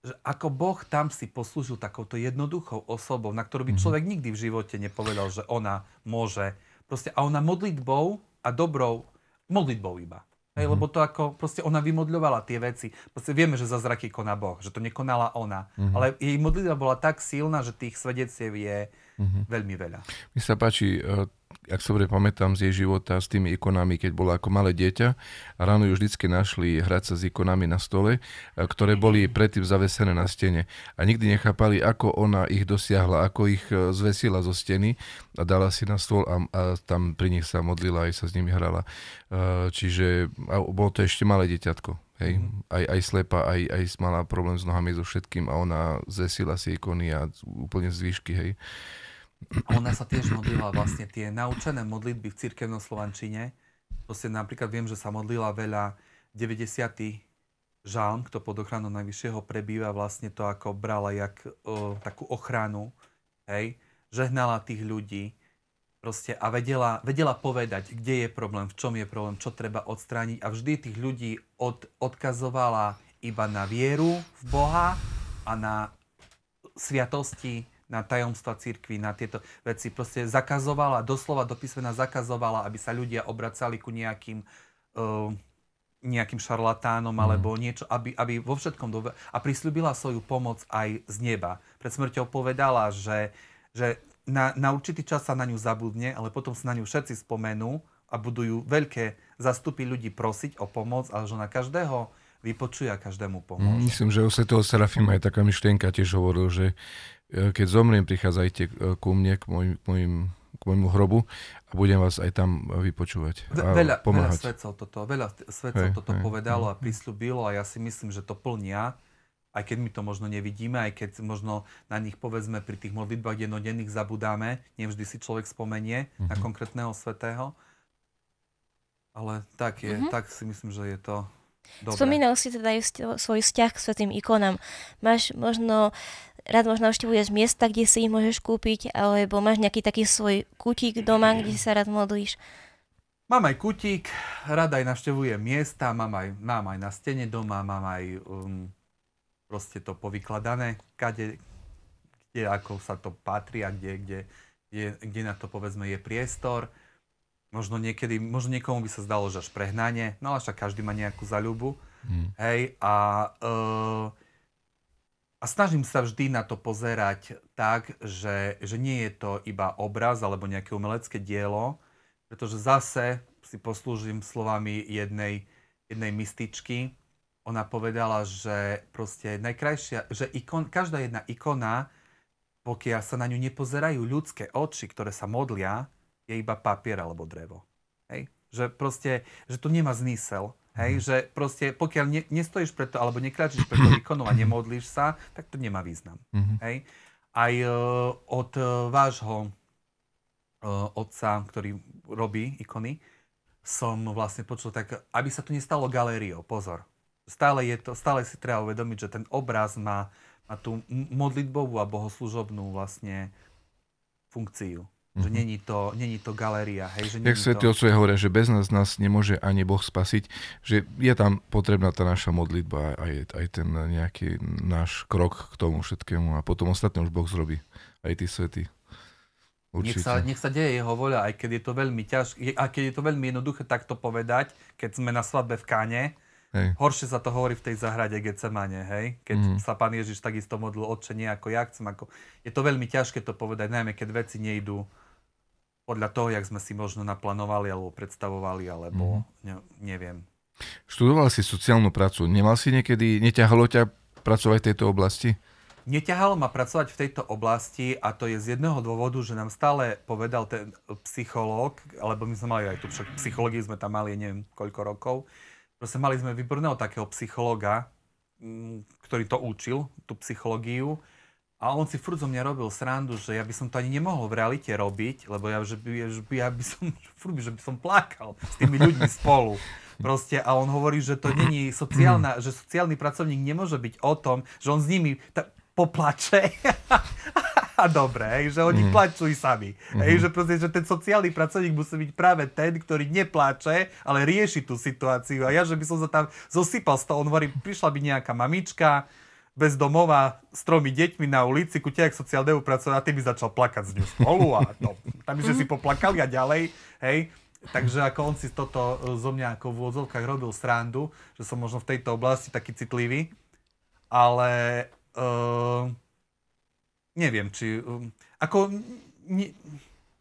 že ako Boh tam si poslúžil takouto jednoduchou osobou, na ktorú by mhm. človek nikdy v živote nepovedal, že ona môže. Proste, a ona modlitbou a dobrou, modlitbou iba. Hej, mm-hmm. lebo to ako, proste ona vymodľovala tie veci. Proste vieme, že zázraky koná Boh, že to nekonala ona. Mm-hmm. Ale jej modlitba bola tak silná, že tých svedeciev je mm-hmm. veľmi veľa. Mi sa páči e, ak sa dobre pamätám z jej života s tými ikonami, keď bola ako malé dieťa a ráno ju vždycky našli hrať sa s ikonami na stole, ktoré boli predtým zavesené na stene a nikdy nechápali, ako ona ich dosiahla, ako ich e, zvesila zo steny a dala si na stôl a, a tam pri nich sa modlila aj sa s nimi hrala. E, čiže a bolo to ešte malé dieťatko. Hej, mm. aj, aj slepa, aj, aj mala problém s nohami so všetkým a ona zesila si ikony a úplne z výšky, hej. A ona sa tiež modlila vlastne tie naučené modlitby v cirkevnom Slovančine. Proste napríklad viem, že sa modlila veľa 90. žalm, kto pod ochranou Najvyššieho prebýva, vlastne to ako brala jak o, takú ochranu, hej, žehnala tých ľudí proste a vedela, vedela povedať, kde je problém, v čom je problém, čo treba odstrániť a vždy tých ľudí od, odkazovala iba na vieru v Boha a na sviatosti na tajomstva církvy, na tieto veci. Proste zakazovala, doslova do písmena zakazovala, aby sa ľudia obracali ku nejakým, uh, nejakým šarlatánom mm. alebo niečo, aby, aby vo všetkom do... A prislúbila svoju pomoc aj z neba. Pred smrťou povedala, že, že na, na určitý čas sa na ňu zabudne, ale potom sa na ňu všetci spomenú a budú ju veľké zastupy ľudí prosiť o pomoc, ale že na každého vypočuje a každému pomôže. Mm, myslím, že u Svetého Serafima je taká myšlienka tiež hovoril, že keď zomriem, prichádzajte e, ku mne, k, môj, k, môjim, k môjmu hrobu a budem vás aj tam vypočúvať a veľa, pomáhať. Veľa svetcov toto, veľa svetcov hej, toto hej, povedalo hej. a prislúbilo a ja si myslím, že to plnia, aj keď my to možno nevidíme, aj keď možno na nich povedzme pri tých modlitbách jednodenných zabudáme, nevždy si človek spomenie mm-hmm. na mhm. konkrétneho svetého. Ale tak je, mm-hmm. tak si myslím, že je to Dobre. Spomínal si teda aj svoj vzťah k svetým ikonám. Máš možno rád možno navštevuješ miesta, kde si ich môžeš kúpiť, alebo máš nejaký taký svoj kutík doma, kde sa rád modlíš? Mám aj kutík, rád aj navštevujem miesta, mám aj, mám aj na stene doma, mám aj um, proste to povykladané, kade, kde ako sa to patrí a kde, kde, kde, kde na to povedzme je priestor. Možno niekedy, možno niekomu by sa zdalo, že až prehnanie, no ale však každý má nejakú zaľubu. Hmm. Hej, a uh, a snažím sa vždy na to pozerať tak, že, že nie je to iba obraz alebo nejaké umelecké dielo, pretože zase si poslúžim slovami jednej, jednej mystičky. Ona povedala, že proste najkrajšia, že ikon, každá jedna ikona, pokiaľ sa na ňu nepozerajú ľudské oči, ktoré sa modlia, je iba papier alebo drevo. Hej? Že proste, že to nemá zmysel. Hej, že proste pokiaľ ne, nestojíš preto, alebo nekráčiš preto výkonu a nemodlíš sa, tak to nemá význam. Mm-hmm. Hej. Aj uh, od uh, vášho otca, ktorý robí ikony, som vlastne počul tak, aby sa to nestalo galériou, pozor. Stále, je to, stále si treba uvedomiť, že ten obraz má, má tú modlitbovú a bohoslužobnú vlastne funkciu. Že mm-hmm. není to, není to galéria. Hej, že Jak svätí to... otcovia hovoria, že bez nás nás nemôže ani Boh spasiť, že je tam potrebná tá naša modlitba aj, aj ten nejaký náš krok k tomu všetkému a potom ostatné už Boh zrobí. Aj tí svätí. Nech sa, nech sa deje jeho voľa, aj keď je to veľmi ťažké, a keď je to veľmi jednoduché takto povedať, keď sme na svadbe v Káne, Hej. Horšie sa to hovorí v tej zahrade Getsemane, hej? Keď mm. sa pán Ježiš takisto modlil, otče, nie ako ja chcem. Ako... Je to veľmi ťažké to povedať, najmä keď veci nejdú podľa toho, jak sme si možno naplánovali alebo predstavovali, alebo mm. ne, neviem. Študoval si sociálnu prácu. Nemal si niekedy, neťahalo ťa pracovať v tejto oblasti? Neťahalo ma pracovať v tejto oblasti a to je z jedného dôvodu, že nám stále povedal ten psychológ, alebo my sme mali aj tu, však psychológii sme tam mali neviem koľko rokov, proste mali sme výborného takého psychologa, mm, ktorý to učil, tú psychológiu a on si furt zo mňa robil srandu, že ja by som to ani nemohol v realite robiť, lebo ja, že by, že by, ja by som, furt, že by som plakal s tými ľuďmi spolu. Proste, a on hovorí, že to není sociálna, že sociálny pracovník nemôže byť o tom, že on s nimi ta, poplače a dobre, hej, že oni mm. plačujú sami. Mm-hmm. Hej, že, proste, že ten sociálny pracovník musí byť práve ten, ktorý nepláče, ale rieši tú situáciu. A ja, že by som sa tam zosypal z toho, on hovorí, prišla by nejaká mamička, bez domova s tromi deťmi na ulici, ku teba sociálneho pracovať a ty by začal plakať z ňou spolu a no, tam by sme si poplakali a ďalej, hej. Takže ako on si toto e, zo mňa ako v úvodzovkách robil srandu, že som možno v tejto oblasti taký citlivý, ale uh, neviem, či... Um, ako... Ne,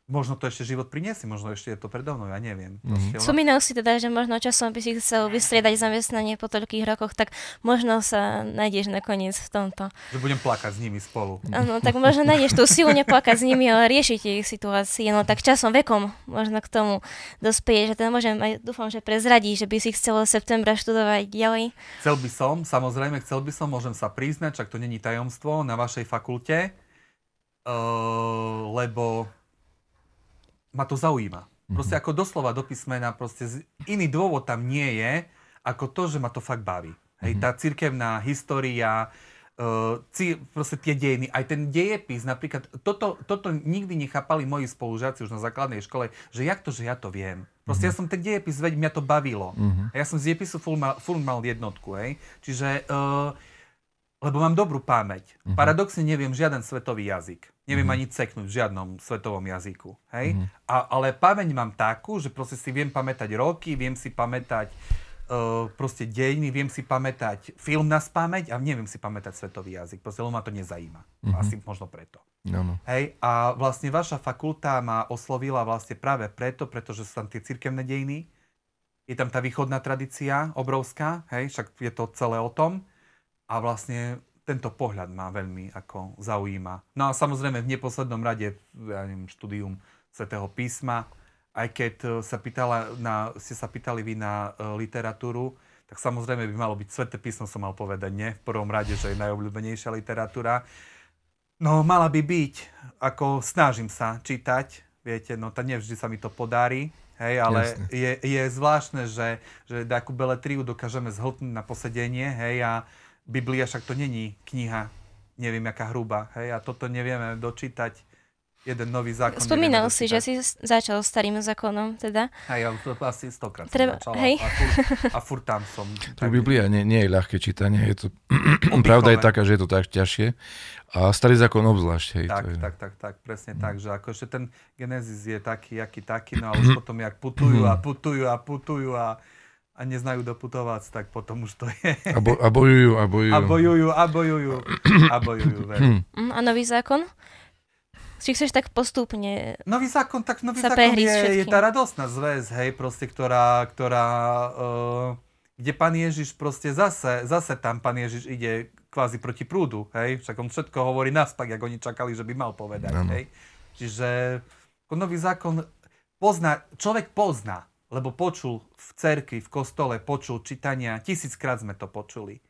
Možno to ešte život priniesie, možno ešte je to predo mnou, ja neviem. Mm-hmm. Spomínal si teda, že možno časom by si chcel vystriedať zamestnanie po toľkých rokoch, tak možno sa nájdeš nakoniec v tomto. Že budem plakať s nimi spolu. Áno, tak možno nájdeš tú silu neplakať s nimi, ale riešiť ich situácie. No tak časom, vekom možno k tomu dospieje, že teda môžem aj dúfam, že prezradí, že by si chcel septembra študovať ďalej. Chcel by som, samozrejme, chcel by som, môžem sa priznať, čak to není tajomstvo, na vašej fakulte, uh, lebo ma to zaujíma. Proste mhm. ako doslova do písmena, proste iný dôvod tam nie je, ako to, že ma to fakt baví. Hej, mhm. tá cirkevná história, uh, ci, proste tie dejiny, aj ten dejepis, napríklad, toto, toto nikdy nechápali moji spolužiaci už na základnej škole, že jak to, že ja to viem. Proste uh-huh. ja som ten dejepis, veď mňa to bavilo. Uh-huh. A ja som z dejepisu full mal, full mal jednotku, hej. Čiže, uh, lebo mám dobrú pamäť. Uh-huh. Paradoxne neviem žiaden svetový jazyk. Neviem mm-hmm. ani ceknúť v žiadnom svetovom jazyku. Hej? Mm-hmm. A, ale pamäť mám takú, že proste si viem pamätať roky, viem si pamätať uh, proste dejiny, viem si pamätať film na spameť a neviem si pamätať svetový jazyk. Proste ma to nezajíma. Mm-hmm. Asi možno preto. No, no. Hej? A vlastne vaša fakulta ma oslovila vlastne práve preto, pretože sú tam tie cirkevné dejiny. Je tam tá východná tradícia obrovská, hej? však je to celé o tom. A vlastne tento pohľad ma veľmi ako zaujíma. No a samozrejme v neposlednom rade ja neviem, štúdium svätého písma, aj keď e, sa pýtala na, ste sa pýtali vy na uh, literatúru, tak samozrejme by malo byť sveté písmo, som mal povedať, nie? V prvom rade, že je najobľúbenejšia literatúra. No, mala by byť, ako snažím sa čítať, viete, no to nevždy sa mi to podarí, hej, ale je, je zvláštne, že, že takú beletriu dokážeme zhltnúť na posedenie, hej, a Biblia však to není kniha, neviem, aká hruba, hej, a toto nevieme dočítať jeden nový zákon. Spomínal si, že si začal starým zákonom, teda. Hej, ja to asi stokrát Treba, som začal hej. A, furt, a furt tam som. Tak Biblia nie, nie je ľahké čítanie, je to, pravda je taká, že je to tak ťažšie. A starý zákon obzvlášť. Hej, tak, to je... tak, tak, tak, presne mm. tak, že akože ten Genesis je taký, aký taký, no a už potom jak putujú a putujú a putujú a a neznajú doputovať, tak potom už to je. A, bo, a bojujú, a bojujú. A bojujú, a bojujú, a bojujú. Mm, a nový zákon? Či chceš tak postupne Nový zákon, tak nový zákon je, je tá radostná zväz, hej, proste, ktorá, ktorá uh, kde pán Ježiš proste zase, zase tam pán Ježiš ide kvázi proti prúdu, hej, však on všetko hovorí naspak, jak oni čakali, že by mal povedať, ano. hej. Čiže nový zákon pozná, človek pozná, lebo počul v cerkvi, v kostole, počul čítania, tisíckrát sme to počuli.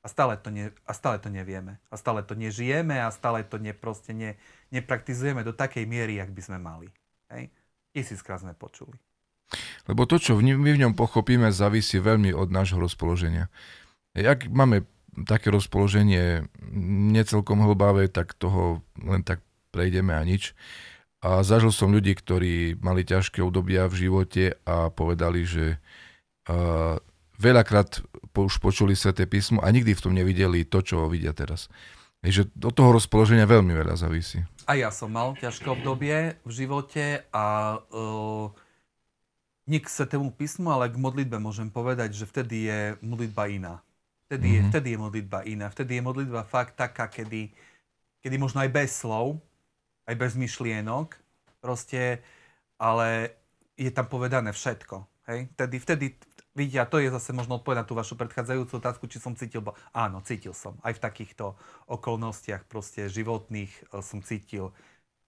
A stále to, ne, a stále to nevieme. A stále to nežijeme a stále to ne, proste ne, nepraktizujeme do takej miery, jak by sme mali. Hej? Tisíckrát sme počuli. Lebo to, čo my v ňom pochopíme, závisí veľmi od nášho rozpoloženia. Jak máme také rozpoloženie necelkom hlbavé, tak toho len tak prejdeme a nič. A zažil som ľudí, ktorí mali ťažké obdobia v živote a povedali, že uh, veľakrát už počuli sa tie písmo a nikdy v tom nevideli to, čo vidia teraz. Takže od toho rozpoloženia veľmi veľa závisí. A ja som mal ťažké obdobie v živote a uh, nie k svetému písmu, ale k modlitbe môžem povedať, že vtedy je modlitba iná. Vtedy, mm-hmm. je, mhm. vtedy je modlitba iná. Vtedy je modlitba fakt taká, kedy, kedy možno aj bez slov, aj bez myšlienok, proste, ale je tam povedané všetko. Hej? Vtedy, vtedy, vidia, to je zase možno odpoveď na tú vašu predchádzajúcu otázku, či som cítil, bo áno, cítil som. Aj v takýchto okolnostiach proste životných e, som cítil,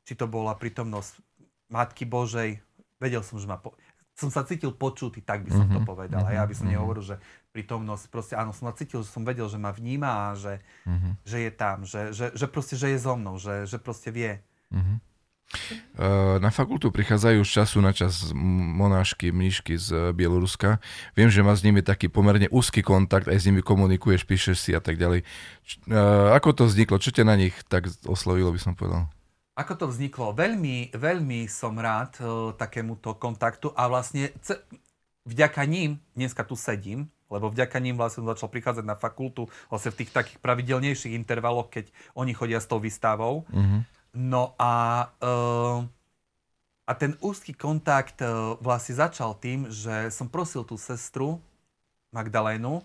či to bola prítomnosť Matky Božej, vedel som, že ma... Po... Som sa cítil počutý, tak by som mm-hmm. to mhm. povedal. A ja by som mm-hmm. nehovoril, že prítomnosť, proste áno, som sa cítil, že som vedel, že ma vníma a že, mm-hmm. že je tam, že, že, že proste, že je so mnou, že, že proste vie. Mm-hmm. Na fakultu prichádzajú z času na čas monášky, mníšky z Bieloruska. Viem, že má s nimi taký pomerne úzky kontakt, aj s nimi komunikuješ, píšeš si a tak ďalej. Ako to vzniklo? Čo ťa na nich tak oslovilo, by som povedal? Ako to vzniklo? Veľmi, veľmi som rád uh, takémuto kontaktu a vlastne ce- vďaka ním dneska tu sedím, lebo vďaka ním vlastne začal prichádzať na fakultu vlastne v tých takých pravidelnejších intervaloch, keď oni chodia s tou výstavou. Mm-hmm. No a, uh, a ten úzky kontakt uh, vlastne začal tým, že som prosil tú sestru Magdalénu,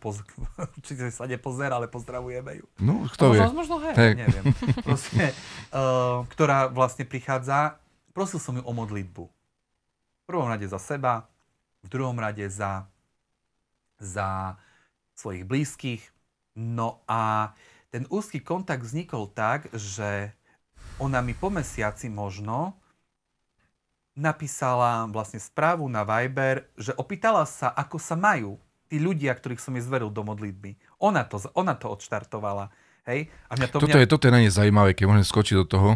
Poz... Určite sa nepozerá, ale pozdravujeme ju. No, kto vie. Možno, hej, hey. neviem. Proste, uh, ktorá vlastne prichádza, prosil som ju o modlitbu. V prvom rade za seba, v druhom rade za, za svojich blízkych. No a ten úzky kontakt vznikol tak, že ona mi po mesiaci možno napísala vlastne správu na Viber, že opýtala sa, ako sa majú tí ľudia, ktorých som jej zveril do modlitby. Ona to, ona to odštartovala. Hej? A mňa to toto, mňa... je, toto je na ne zaujímavé, keď môžem skočiť do toho,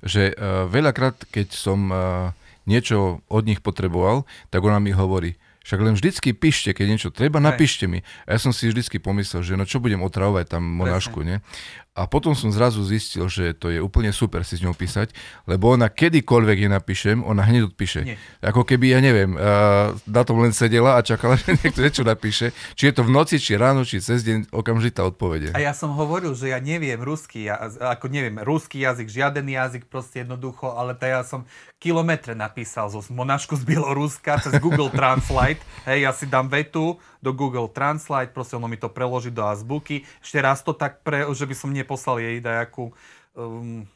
že uh, veľakrát, keď som uh, niečo od nich potreboval, tak ona mi hovorí, však len vždycky píšte, keď niečo treba, napíšte mi. A ja som si vždycky pomyslel, že no čo budem otravovať tam monášku, nie? A potom som zrazu zistil, že to je úplne super si s ňou písať, lebo ona kedykoľvek je napíšem, ona hneď odpíše. Nie. Ako keby, ja neviem, uh, na tom len sedela a čakala, že niekto niečo napíše. Či je to v noci, či ráno, či cez deň, okamžitá odpovede. A ja som hovoril, že ja neviem rusky, ja, ako neviem, ruský jazyk, žiaden jazyk, proste jednoducho, ale to ja som kilometre napísal zo monašku z Bieloruska cez Google Translate. Hej, ja si dám vetu, do Google Translate, proste ono mi to preloží do azbuky. Ešte raz to tak, pre, že by som neposlal jej dajakú um,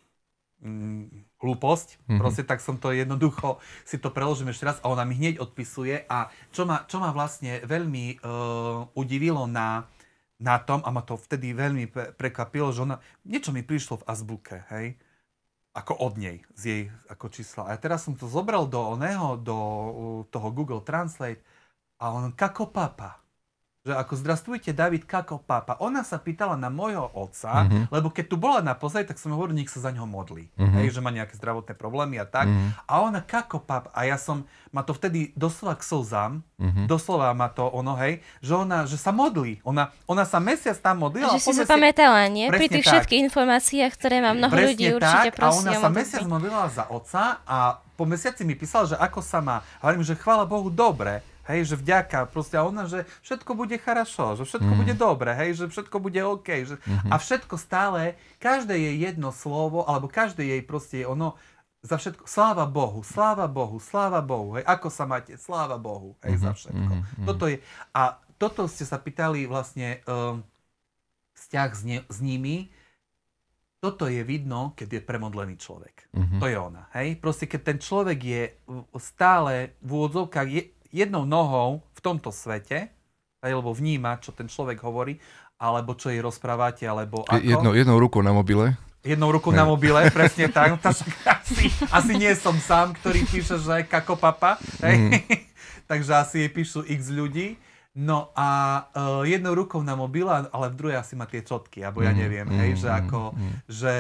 um, hlúposť, mm-hmm. proste tak som to jednoducho, si to preložím ešte raz a ona mi hneď odpisuje a čo ma, čo ma vlastne veľmi uh, udivilo na, na tom a ma to vtedy veľmi prekvapilo, že ona, niečo mi prišlo v azbuke, hej, ako od nej, z jej ako čísla. A teraz som to zobral do oného, do uh, toho Google Translate a on, kako papa? Že ako zdrastujte David, kako papa? Ona sa pýtala na môjho otca, mm-hmm. lebo keď tu bola na pozaj, tak som hovoril, nech sa za ňoho modlí. Mm-hmm. Hej, že má nejaké zdravotné problémy a tak. Mm-hmm. A ona, kako papa? A ja som, ma to vtedy doslova k slzám, mm-hmm. doslova ma to ono, hej, že ona, že sa modlí. Ona, ona sa mesiac tam modlila. Že si sa pamätala, nie? Pri tých tak. všetkých informáciách, ktoré má mnoho Presne ľudí určite tak. A ona sa mesiac modlila za otca a po mesiaci mi písala, že ako sa má. Hovorím, že chvála Bohu, dobre Hej, že vďaka, proste a ona, že všetko bude хорошо, že všetko mm. bude dobre, hej, že všetko bude OK. Že, mm-hmm. A všetko stále, každé jej jedno slovo, alebo každé jej proste je ono, za všetko, sláva Bohu, sláva Bohu, sláva Bohu, hej, ako sa máte, sláva Bohu, hej, mm-hmm. za všetko. Mm-hmm. Toto je, a toto ste sa pýtali vlastne um, vzťah s, ne, s nimi, toto je vidno, keď je premodlený človek. Mm-hmm. To je ona, hej. Proste, keď ten človek je stále v úvodzovkách, je, jednou nohou v tomto svete, lebo vníma, čo ten človek hovorí, alebo čo jej rozprávate, alebo ako. Jedno, jednou rukou na mobile. Jednou rukou na mobile, presne tak. No, asi, asi nie som sám, ktorý píše, že kako papa. Mm. Takže asi jej píšu x ľudí. No a uh, jednou rukou na mobile, ale v druhej asi má tie čotky, alebo ja mhm, neviem, mm, hej, že mhm, ako, mm. že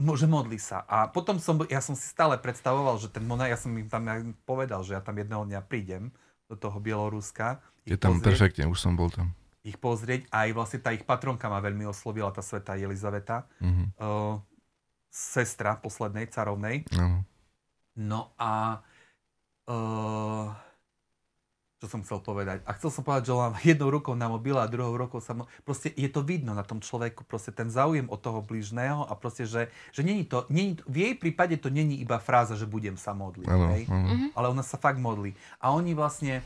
Že modlí sa. A potom som, ja som si stále predstavoval, že ten monach, ja som im tam povedal, že ja tam jedného dňa prídem do toho Bieloruska. Je tam pozrieť, perfektne, už som bol tam. Ich pozrieť. Aj vlastne tá ich patronka ma veľmi oslovila, tá sveta Elizaveta. Mm-hmm. Uh, sestra poslednej carovnej. Uh-huh. No a uh, čo som chcel povedať? A chcel som povedať, že len jednou rukou na mobile a druhou rukou sa... Mo... Proste je to vidno na tom človeku, proste ten záujem od toho blížneho a proste, že, že není to, není to, v jej prípade to není iba fráza, že budem sa modliť, ano, hej? Ano. ale ona sa fakt modlí. A oni vlastne,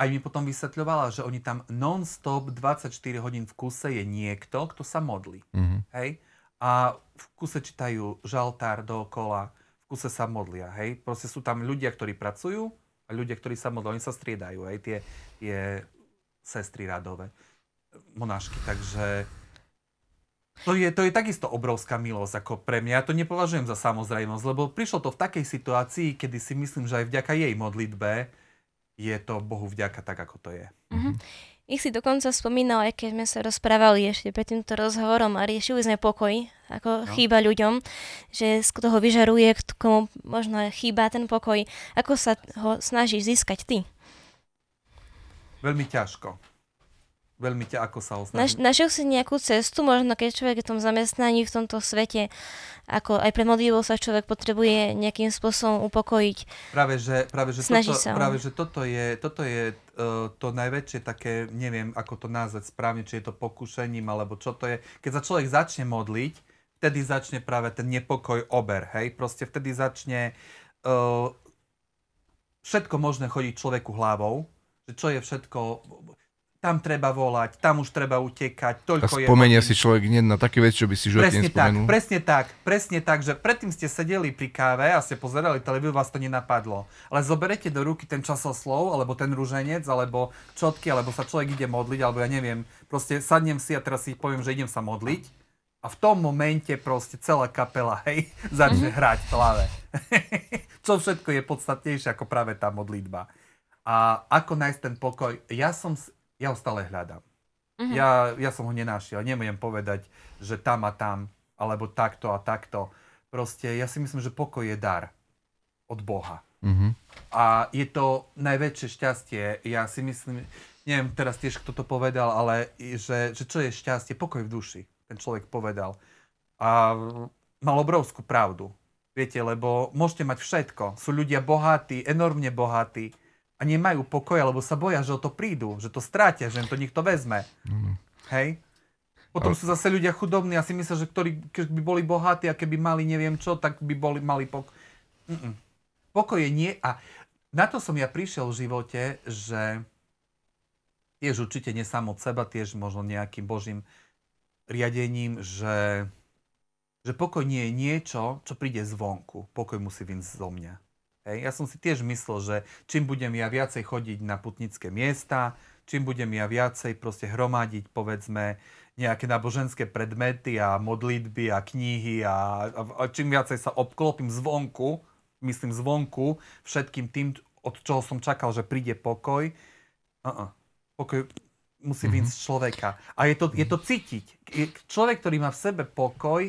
aj mi potom vysvetľovala, že oni tam non-stop 24 hodín v kuse je niekto, kto sa modlí. Uh-huh. Hej? A v kuse čítajú žaltár dookola, v kuse sa modlia. Hej? Proste sú tam ľudia, ktorí pracujú, a ľudia, ktorí sa modlia, oni sa striedajú, aj tie, tie sestry radové, monášky. Takže to je, to je takisto obrovská milosť ako pre mňa. Ja to nepovažujem za samozrejmosť, lebo prišlo to v takej situácii, kedy si myslím, že aj vďaka jej modlitbe je to Bohu vďaka tak, ako to je. Mm-hmm. Ich si dokonca spomínal, aj keď sme sa rozprávali ešte pred týmto rozhovorom a riešili sme pokoj, ako no. chýba ľuďom, že z toho vyžaruje, komu možno chýba ten pokoj. Ako sa ho snažíš získať ty? Veľmi ťažko veľmi ťa ako sa osnaží. Naš, našiel si nejakú cestu, možno keď človek je v tom zamestnaní, v tomto svete, ako aj pre modlivou sa človek potrebuje nejakým spôsobom upokojiť. Práve, že, práve, že, Snaží toto, sa práve, že toto je, toto je uh, to najväčšie také, neviem ako to nazvať správne, či je to pokušením, alebo čo to je. Keď sa človek začne modliť, vtedy začne práve ten nepokoj ober, hej? Proste vtedy začne uh, všetko možné chodiť človeku hlavou, že čo je všetko tam treba volať, tam už treba utekať, toľko a spomenia je si človek nie na také veci, čo by si životne presne tak, presne tak, presne tak, že predtým ste sedeli pri káve a ste pozerali televíziu, vás to nenapadlo. Ale zoberete do ruky ten časoslov, alebo ten rúženec, alebo čotky, alebo sa človek ide modliť, alebo ja neviem, proste sadnem si a teraz si poviem, že idem sa modliť. A v tom momente proste celá kapela, hej, začne mm-hmm. hrať v hlave. čo všetko je podstatnejšie ako práve tá modlitba. A ako nájsť ten pokoj? Ja som, ja ho stále hľadám. Uh-huh. Ja, ja som ho nenašiel. Nemôžem povedať, že tam a tam, alebo takto a takto. Proste ja si myslím, že pokoj je dar od Boha. Uh-huh. A je to najväčšie šťastie. Ja si myslím, neviem teraz tiež, kto to povedal, ale že, že čo je šťastie? Pokoj v duši. Ten človek povedal. A mal obrovskú pravdu. Viete, lebo môžete mať všetko. Sú ľudia bohatí, enormne bohatí, a nemajú pokoj, alebo sa boja, že o to prídu, že to strátia, že im to niekto vezme. Mm. Hej? Potom ale... sú zase ľudia chudobní a si myslia, že ktorí by boli bohatí a keby mali neviem čo, tak by boli, mali pokoj. Mm-mm. Pokoj je nie a na to som ja prišiel v živote, že tiež určite nie sám od seba, tiež možno nejakým božím riadením, že, že pokoj nie je niečo, čo príde zvonku. Pokoj musí vyjsť zo mňa. Hej. Ja som si tiež myslel, že čím budem ja viacej chodiť na putnické miesta, čím budem ja viacej proste hromadiť, povedzme, nejaké náboženské predmety a modlitby a knihy a, a, a čím viacej sa obklopím zvonku, myslím zvonku, všetkým tým, od čoho som čakal, že príde pokoj. Uh-uh. Pokoj musí mm-hmm. z človeka. A je to, je to cítiť. Človek, ktorý má v sebe pokoj,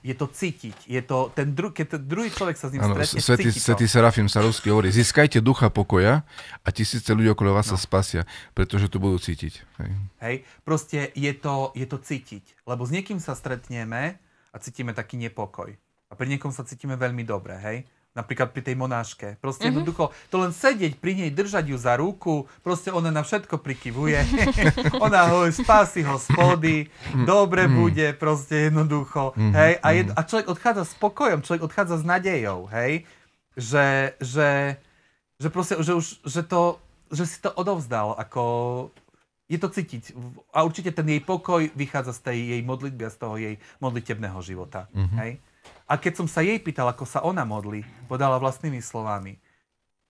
je to cítiť. Je to ten dru- keď ten druhý človek sa s ním ano, stretne, Svetý, Svetý Serafim Sarusky hovorí, získajte ducha pokoja a tisíce ľudí okolo vás no. sa spasia, pretože to budú cítiť. Hej, Hej proste je to, je to cítiť. Lebo s niekým sa stretneme a cítime taký nepokoj. A pri niekom sa cítime veľmi dobre, hej? Napríklad pri tej monáške. Proste mm-hmm. jednoducho, to len sedieť pri nej, držať ju za ruku, proste ona na všetko prikyvuje. ona ho spási ho spody, dobre mm-hmm. bude, proste jednoducho. Mm-hmm. Hej? A, jed, a človek odchádza s pokojom, človek odchádza s nadejou, hej? Že, že, že proste, že už, že to, že si to odovzdal, ako je to cítiť. A určite ten jej pokoj vychádza z tej jej modlitby a z toho jej modlitebného života. Mm-hmm. Hej? A keď som sa jej pýtal, ako sa ona modlí, podala vlastnými slovami.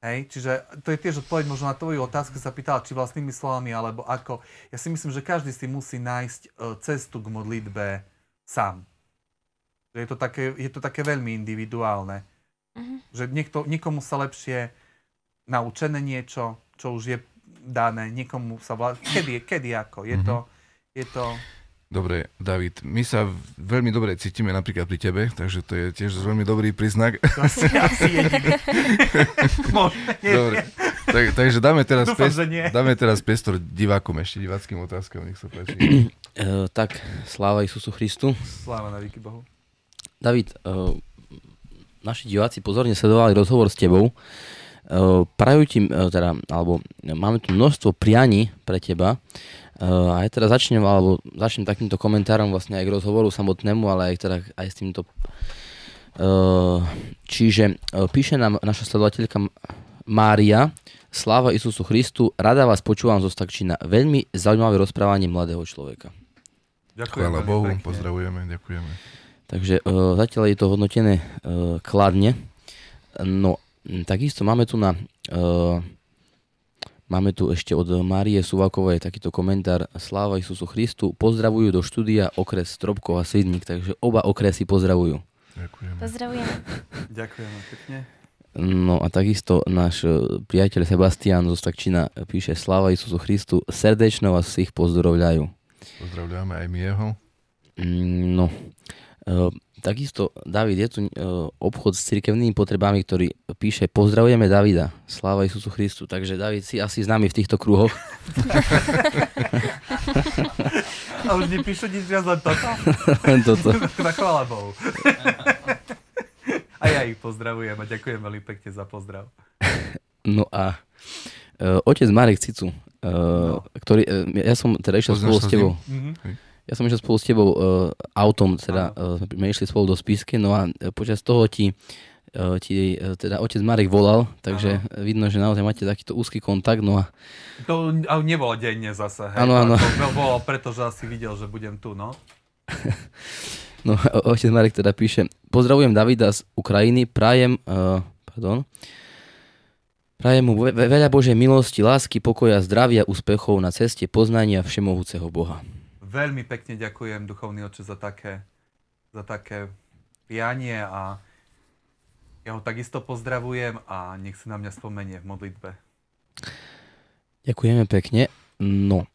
Hej, čiže to je tiež odpoveď možno na tvoju otázku, sa pýtala, či vlastnými slovami, alebo ako. Ja si myslím, že každý si musí nájsť e, cestu k modlitbe sám. Je to také, je to také veľmi individuálne. Uh-huh. Že niekto, niekomu sa lepšie naučené niečo, čo už je dané, niekomu sa vlá... Kedy, kedy ako? Je uh-huh. to, je to Dobre, David, my sa veľmi dobre cítime napríklad pri tebe, takže to je tiež veľmi dobrý príznak. To asi, asi dobre, tak, takže dáme teraz, Dúfam, pes, že nie. dáme teraz priestor divákom, ešte diváckým otázkam, nech sa páči. Uh, tak, sláva Isusu Christu. Sláva na výky Bohu. David, uh, naši diváci pozorne sledovali rozhovor s tebou. Uh, prajú ti, uh, teda, alebo máme tu množstvo prianí pre teba. Uh, a ja teda začnem, alebo začnem takýmto komentárom vlastne aj k rozhovoru samotnému, ale aj, teda, aj s týmto. Uh, čiže uh, píše nám naša sledovateľka Mária, Sláva Isusu Christu, rada vás počúvam zo Stakčina. Veľmi zaujímavé rozprávanie mladého človeka. Ďakujem. Chvála Bohu, pekne. pozdravujeme, ďakujeme. Takže uh, zatiaľ je to hodnotené uh, kladne. No, takisto máme tu na... Máme tu ešte od Márie Suvakovej takýto komentár Sláva Isusu Christu. Pozdravujú do štúdia okres Stropkov a Svidník, takže oba okresy pozdravujú. Ďakujeme. Pozdravujeme. Ďakujem pekne. No a takisto náš uh, priateľ Sebastian zo Stakčina píše Sláva Isusu Christu, srdečne vás ich pozdravľajú. Pozdravujeme aj my jeho. Mm, No, e, takisto, David, je tu e, obchod s cirkevnými potrebami, ktorý píše Pozdravujeme Davida, sláva Isusu Christu. Takže David, si asi s nami v týchto kruhoch. A už nepíšu nič viac len toto? Toto. Na chvála Bohu. A ja ich pozdravujem a ďakujem veľmi pekne za pozdrav. No a e, otec Marek Cicu, e, No. ktorý, ja som teda išiel spolu s s tebou. Ja som išiel spolu s tebou e, autom, teda sme išli spolu do spisky, no a e, počas toho ti, e, ti e, teda otec Marek volal, takže vidno, že naozaj máte takýto úzky kontakt, no a To ale nebolo denne zase. Hej. Áno, áno. To bolo preto, že asi videl, že budem tu, no. No, otec Marek teda píše, pozdravujem Davida z Ukrajiny, prajem, uh, pardon, prajem mu ve- ve- veľa Božej milosti, lásky, pokoja, zdravia, úspechov na ceste poznania všemohúceho Boha. Veľmi pekne ďakujem, duchovný oče, za také, za také prianie a ja ho takisto pozdravujem a nech si na mňa spomenie v modlitbe. Ďakujeme pekne. No,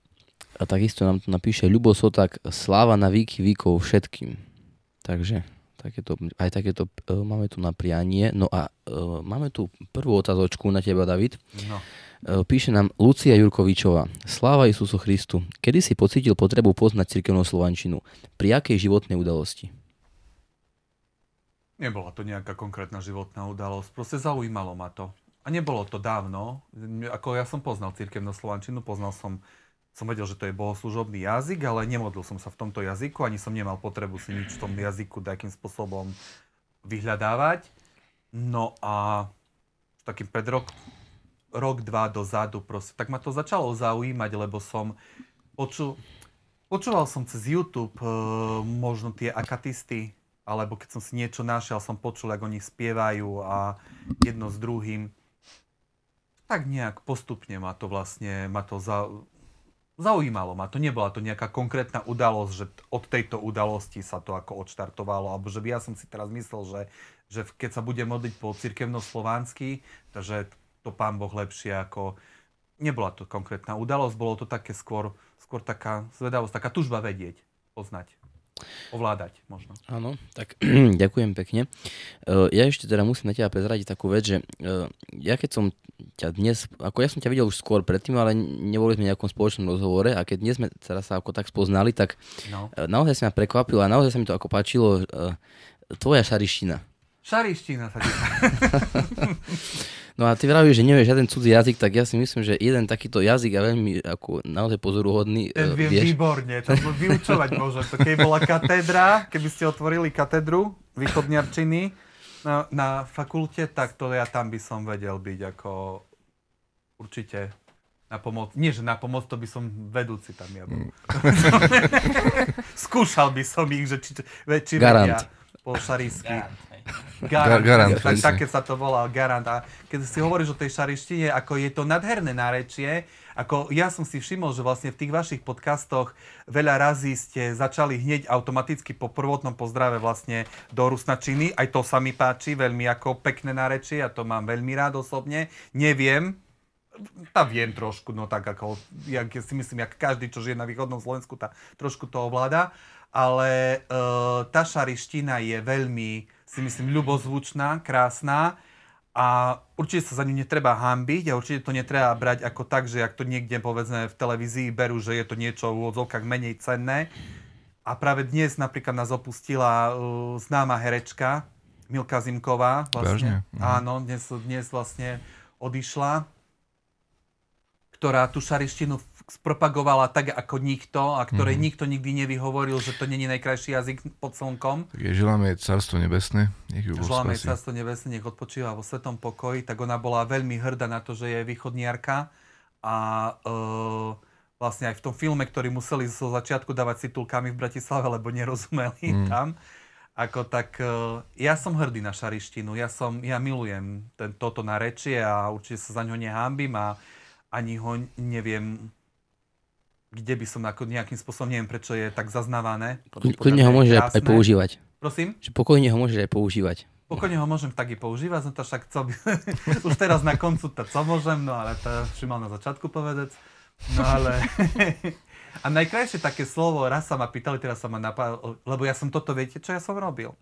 a takisto nám tu napíše Ľubo Sotak, sláva na výky výkov všetkým. Takže takéto, aj takéto uh, máme tu na prianie. No a uh, máme tu prvú otázočku na teba, David. No. E, Píše nám Lucia Jurkovičová. Sláva Isusu Christu. Kedy si pocítil potrebu poznať cirkevnú slovančinu? Pri akej životnej udalosti? Nebola to nejaká konkrétna životná udalosť, proste zaujímalo ma to. A nebolo to dávno, ako ja som poznal cirkevnú slovančinu, poznal som, som vedel, že to je bohoslužobný jazyk, ale nemodlil som sa v tomto jazyku, ani som nemal potrebu si nič v tom jazyku takým spôsobom vyhľadávať. No a takým pred rok, rok, dva dozadu proste, tak ma to začalo zaujímať, lebo som počul, počúval som cez YouTube e, možno tie akatisty, alebo keď som si niečo našiel, som počul, ako oni spievajú a jedno s druhým. Tak nejak postupne ma to vlastne, ma to za, zaujímalo ma to. Nebola to nejaká konkrétna udalosť, že od tejto udalosti sa to ako odštartovalo, alebo že by ja som si teraz myslel, že, že keď sa bude modliť po cirkevno-slovansky, takže to pán Boh lepšie ako... Nebola to konkrétna udalosť, bolo to také skôr, skôr taká zvedavosť, taká tužba vedieť, poznať, ovládať možno. Áno, tak ďakujem pekne. E, Ja ešte teda musím na teba prezradiť takú vec, že e, ja keď som ťa dnes, ako ja som ťa videl už skôr predtým, ale neboli sme v nejakom spoločnom rozhovore a keď dnes sme teraz sa ako tak spoznali, tak No. e, naozaj sa ma prekvapilo a naozaj sa mi to ako páčilo tvoja šariština. Šariština sa. No a ty vravíš, že nevieš žiaden cudzí jazyk, tak ja si myslím, že jeden takýto jazyk a veľmi ako naozaj pozoruhodný Ten e, viem vieš. výborne, to vyučovať môžem. To keď bola katedra, keby ste otvorili katedru východniarčiny na, na fakulte, tak to ja tam by som vedel byť ako určite na pomoc. Nie, že na pomoc, to by som vedúci tam ja bol. Skúšal by som ich, že či, či Garant. vedia po šarísky. Ga- Garant, garant, tak, také sa to volá, garant. A keď si hovoríš o tej šarištine, ako je to nadherné nárečie, ako ja som si všimol, že vlastne v tých vašich podcastoch veľa razy ste začali hneď automaticky po prvotnom pozdrave vlastne do rusnačiny. Aj to sa mi páči, veľmi ako pekné nárečie, ja to mám veľmi rád osobne. Neviem, tá viem trošku, no tak ako, ja si myslím, jak každý, čo žije na východnom Slovensku, tá trošku to ovláda, ale uh, tá šariština je veľmi, si myslím, ľubozvučná, krásna a určite sa za ňu netreba hambiť a určite to netreba brať ako tak, že ak to niekde povedzme v televízii berú, že je to niečo v úvodzovkách menej cenné. A práve dnes napríklad nás opustila uh, známa herečka, Milka Zimková. Vlastne. Vážne? Mhm. Áno, dnes, dnes vlastne odišla, ktorá tú šarištinu spropagovala tak ako nikto a ktorej Mhm. nikto nikdy nevyhovoril, že to není najkrajší jazyk pod slnkom. Tak jej želáme carstvo nebesné, nech ju Želáme jej carstvo nebesné, nech odpočíva vo svetom pokoji, tak ona bola veľmi hrdá na to, že je východniarka a uh, vlastne aj v tom filme, ktorý museli zo začiatku dávať titulkami v Bratislave, lebo nerozumeli Mm. tam, ako tak uh, ja som hrdý na šarištinu, ja, som, ja milujem ten, toto narečie a určite sa za ňo nehambím a ani ho neviem kde by som ako nejakým spôsobom, neviem prečo je tak zaznávané. Kľudne ho môžeš aj, používať. Prosím? Že pokojne ho môžeš aj používať. Pokojne ho môžem tak i používať, som to však chcel, už teraz na koncu to co môžem, no ale to už mal na začiatku povedať. No ale... A najkrajšie také slovo, raz sa ma pýtali, teraz sa ma napadlo, lebo ja som toto, viete, čo ja som robil?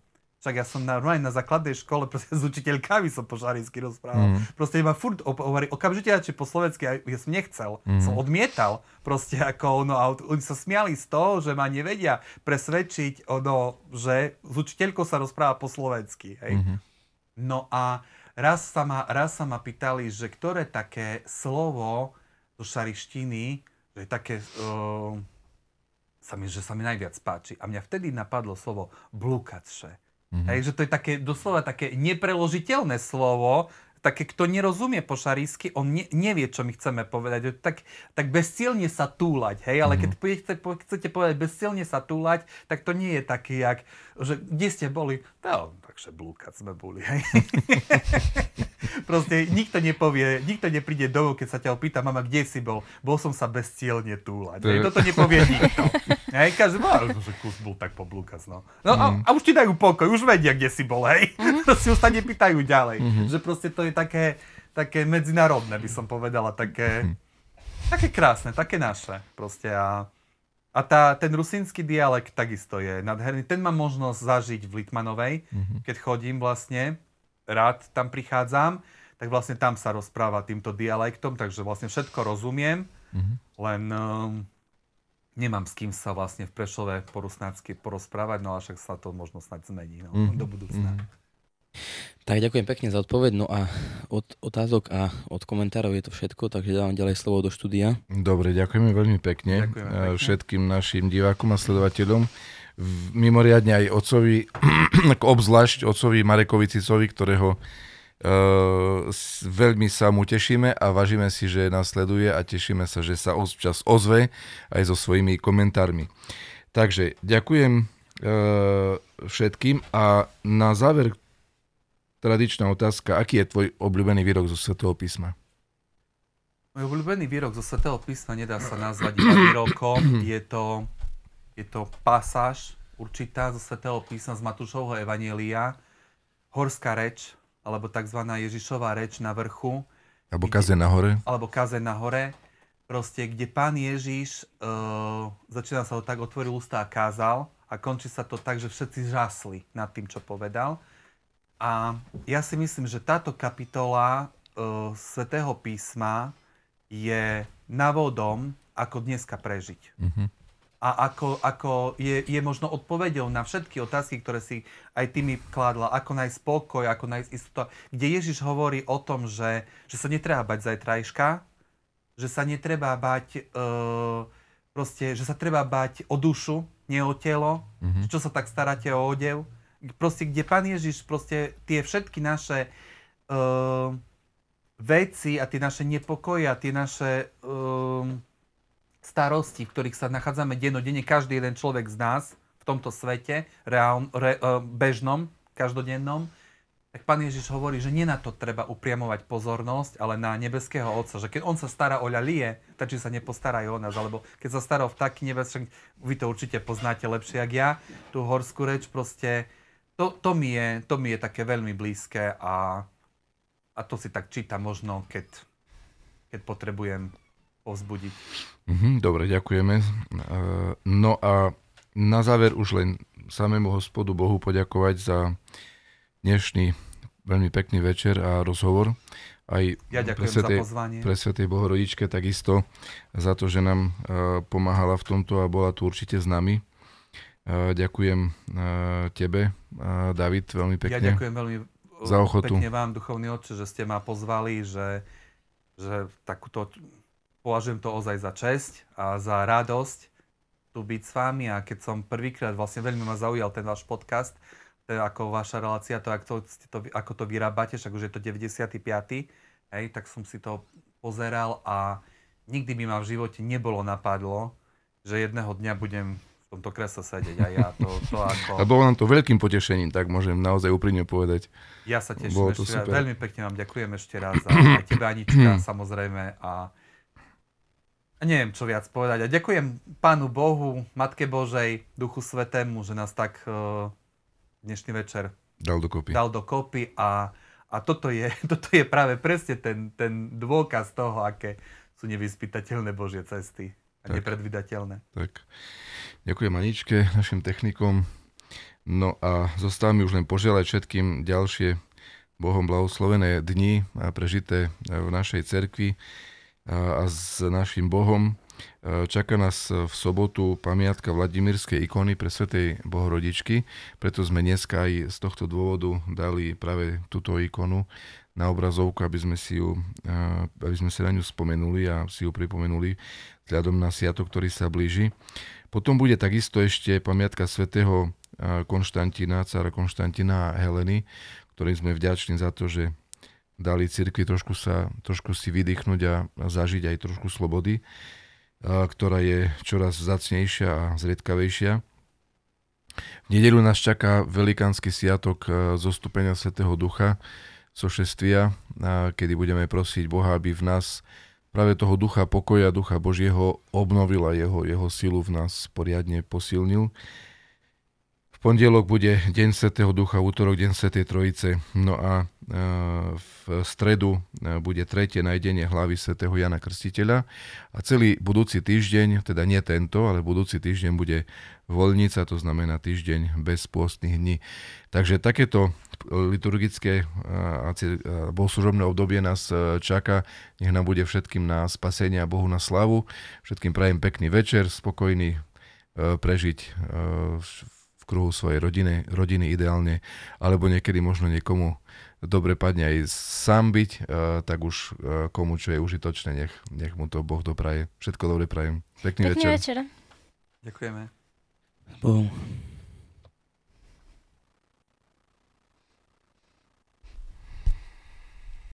Však ja som na, na základnej škole proste s učiteľkami som po šarinsky rozprával. Mm. Proste ma furt hovorí, okamžite radšej po slovensky, ja som nechcel, Mm. som odmietal. Proste ako ono, a oni sa smiali z toho, že ma nevedia presvedčiť, ono, že s učiteľkou sa rozpráva po slovensky. Hej? Mhm. No a raz sa, ma, raz sa ma pýtali, že ktoré také slovo zo šarištiny, že také, uh, sa mi, že sa mi najviac páči. A mňa vtedy napadlo slovo blúkače. Mhm. Hej, že to je také, doslova také nepreložiteľné slovo, také, kto nerozumie po šarísky, on ne, nevie, čo my chceme povedať. Tak, tak bezcielne sa túlať, hej, ale keď chcete, chcete povedať bezcielne sa túlať, tak to nie je také, jak, že kde ste boli? No, takže blúkať sme boli, hej. Proste nikto nepovie, nikto nepríde domov, keď sa ťa opýta, mama, kde si bol? Bol som sa bezcielne túlať. To je- toto nepovie nikto. Hej, každý má, že kus bol tak poblúkať, no. No a, a už ti dajú pokoj, už vedia, kde si bol, hej. Proste už sa nepýtajú ďalej. Že proste to je také, také medzinárodné, by som povedala, také, také krásne, také naše. Proste a, a tá, ten rusínsky dialekt takisto je nádherný. Ten mám možnosť zažiť v Litmanovej, keď chodím vlastne, rád tam prichádzam, tak vlastne tam sa rozpráva týmto dialektom, takže vlastne všetko rozumiem, Mhm. len um, nemám s kým sa vlastne v Prešove po rusnácky porozprávať, no a však sa to možno snať zmení no, Mhm. do budúcna. Mhm. Tak ďakujem pekne za odpoveď. No a od otázok a od komentárov je to všetko, takže dávam ďalej slovo do štúdia. Dobre, ďakujeme veľmi pekne, Ďakujeme eh, pekne. všetkým našim divákom a sledovateľom. Mimoriadne aj otcovi, ako obzvlášť otcovi Marekovi Cicovi, ktorého Uh, veľmi sa mu tešíme a vážime si, že nás sleduje a tešíme sa, že sa občas ozve aj so svojimi komentármi. Takže ďakujem uh, všetkým a na záver tradičná otázka, aký je tvoj obľúbený výrok zo Svetého písma? Môj obľúbený výrok zo Svetého písma nedá sa nazvať iba výrokom, je to, je to pasáž určitá zo Svetého písma z Matúšovho Evanielia, horská reč, alebo tzv. Ježišová reč na vrchu, Alebo kaze na hore? alebo kaze na hore, proste, kde pán Ježiš, uh, začína sa ho tak, otvoril ústa a kázal a končí sa to tak, že všetci žasli nad tým, čo povedal. A ja si myslím, že táto kapitola uh, Svetého písma je návodom, ako dneska prežiť. Mhm. A ako, ako je, je možno odpovedou na všetky otázky, ktoré si aj ty mi kládla, ako nájsť spokoj, ako nájsť istotu, kde Ježiš hovorí o tom, že, že sa netreba bať zajtrajška, že sa netreba bať, uh, proste, že sa treba bať o dušu, nie o telo, Mhm. čo sa tak staráte o odev. Proste, kde Pán Ježiš proste tie všetky naše uh, veci a tie naše nepokoje a tie naše um, starosti, v ktorých sa nachádzame dennodenne, každý jeden človek z nás v tomto svete, reál, re, uh, bežnom, každodennom, tak Pán Ježiš hovorí, že nie na to treba upriamovať pozornosť, ale na nebeského Otca. Že keď On sa stará o ľalie, tak či sa nepostará aj o nás. Alebo keď sa stará o vtáky nebes, však vy to určite poznáte lepšie, jak ja, tú horskú reč, proste to, to, mi, je, to mi je také veľmi blízke a, a to si tak čítam možno, keď keď potrebujem povzbudiť. Mhm, dobre, ďakujeme. E, No a na záver už len samému hospodu Bohu poďakovať za dnešný veľmi pekný večer a rozhovor. Aj Ja pre Svetej, pozvanie. pre Svetej Bohorodičke takisto za to, že nám e, pomáhala v tomto a bola tu určite s nami. E, Ďakujem tebe, David, veľmi Ja pekne. ďakujem veľmi Za ochotu. pekne vám, duchovný otče, že ste ma pozvali, že, že takúto, považujem to ozaj za česť a za radosť tu byť s vami a keď som prvýkrát, vlastne veľmi ma zaujal ten váš podcast, je ako vaša relácia, to, ako, to, ako to vyrábate, však už je to 95. Hej, tak som si to pozeral a nikdy by ma v živote nebolo napadlo, že jedného dňa budem v tomto kresle sedieť a ja to, to ako... A bolo nám to veľkým potešením, tak môžem naozaj úprimne povedať. Ja sa teším Bolo ešte raz. Veľmi pekne vám ďakujem ešte raz. A aj tebe, Anička, samozrejme. A neviem, čo viac povedať. A ďakujem Pánu Bohu, Matke Božej, Duchu Svetému, že nás tak uh, dnešný večer Dal dokopy. dal dokopy. A, a toto, je, toto je práve presne ten, ten dôkaz toho, aké sú nevyspytateľné Božie cesty. A Tak. nepredvydateľné. Tak. Ďakujem Aničke, našim technikom. No a zostáva mi už len požiadať všetkým ďalšie Bohom blahoslovené dni a prežité v našej cerkvi a s našim Bohom. E, Čaká nás v sobotu pamiatka Vladimírskej ikony pre Svetej Bohorodičky, preto sme dneska aj z tohto dôvodu dali práve túto ikonu na obrazovku, aby sme si ju, e, aby sme si na ňu spomenuli a si ju pripomenuli vzhľadom na sviatok, ktorý sa blíži. Potom bude takisto ešte pamiatka svätého e, Konštantína, cára Konštantína a Heleny, ktorým sme vďační za to, že dali cirkvi trošku, sa, trošku si vydýchnuť a zažiť aj trošku slobody, ktorá je čoraz vzácnejšia a zriedkavejšia. V nedelu nás čaká velikánsky sviatok e, zostúpenia Svetého Ducha, sošestvia, kedy budeme prosiť Boha, aby v nás práve toho ducha pokoja, ducha Božieho obnovil a jeho, jeho silu v nás poriadne posilnil. Pondelok bude Deň Svetého Ducha, útorok Deň Svetej Trojice, no a e, v stredu e, bude tretie najdenie hlavy Svetého Jana Krstiteľa a celý budúci týždeň, teda nie tento, ale budúci týždeň bude voľnica, to znamená týždeň bez pôstnych dní. Takže takéto liturgické a ci- a bohoslužobné obdobie nás e, čaká. Nech nám bude všetkým na spasenie a Bohu na slavu. Všetkým prajem pekný večer, spokojný e, prežiť e, v- kruhu svojej rodiny, rodiny ideálne, alebo niekedy možno niekomu dobre padne aj sám byť, e, tak už e, komu čo je užitočné, nech, nech mu to Boh dopraje. Všetko dobre prajem. Pekný, Pekný večer. večer. Ďakujeme. S Bohom.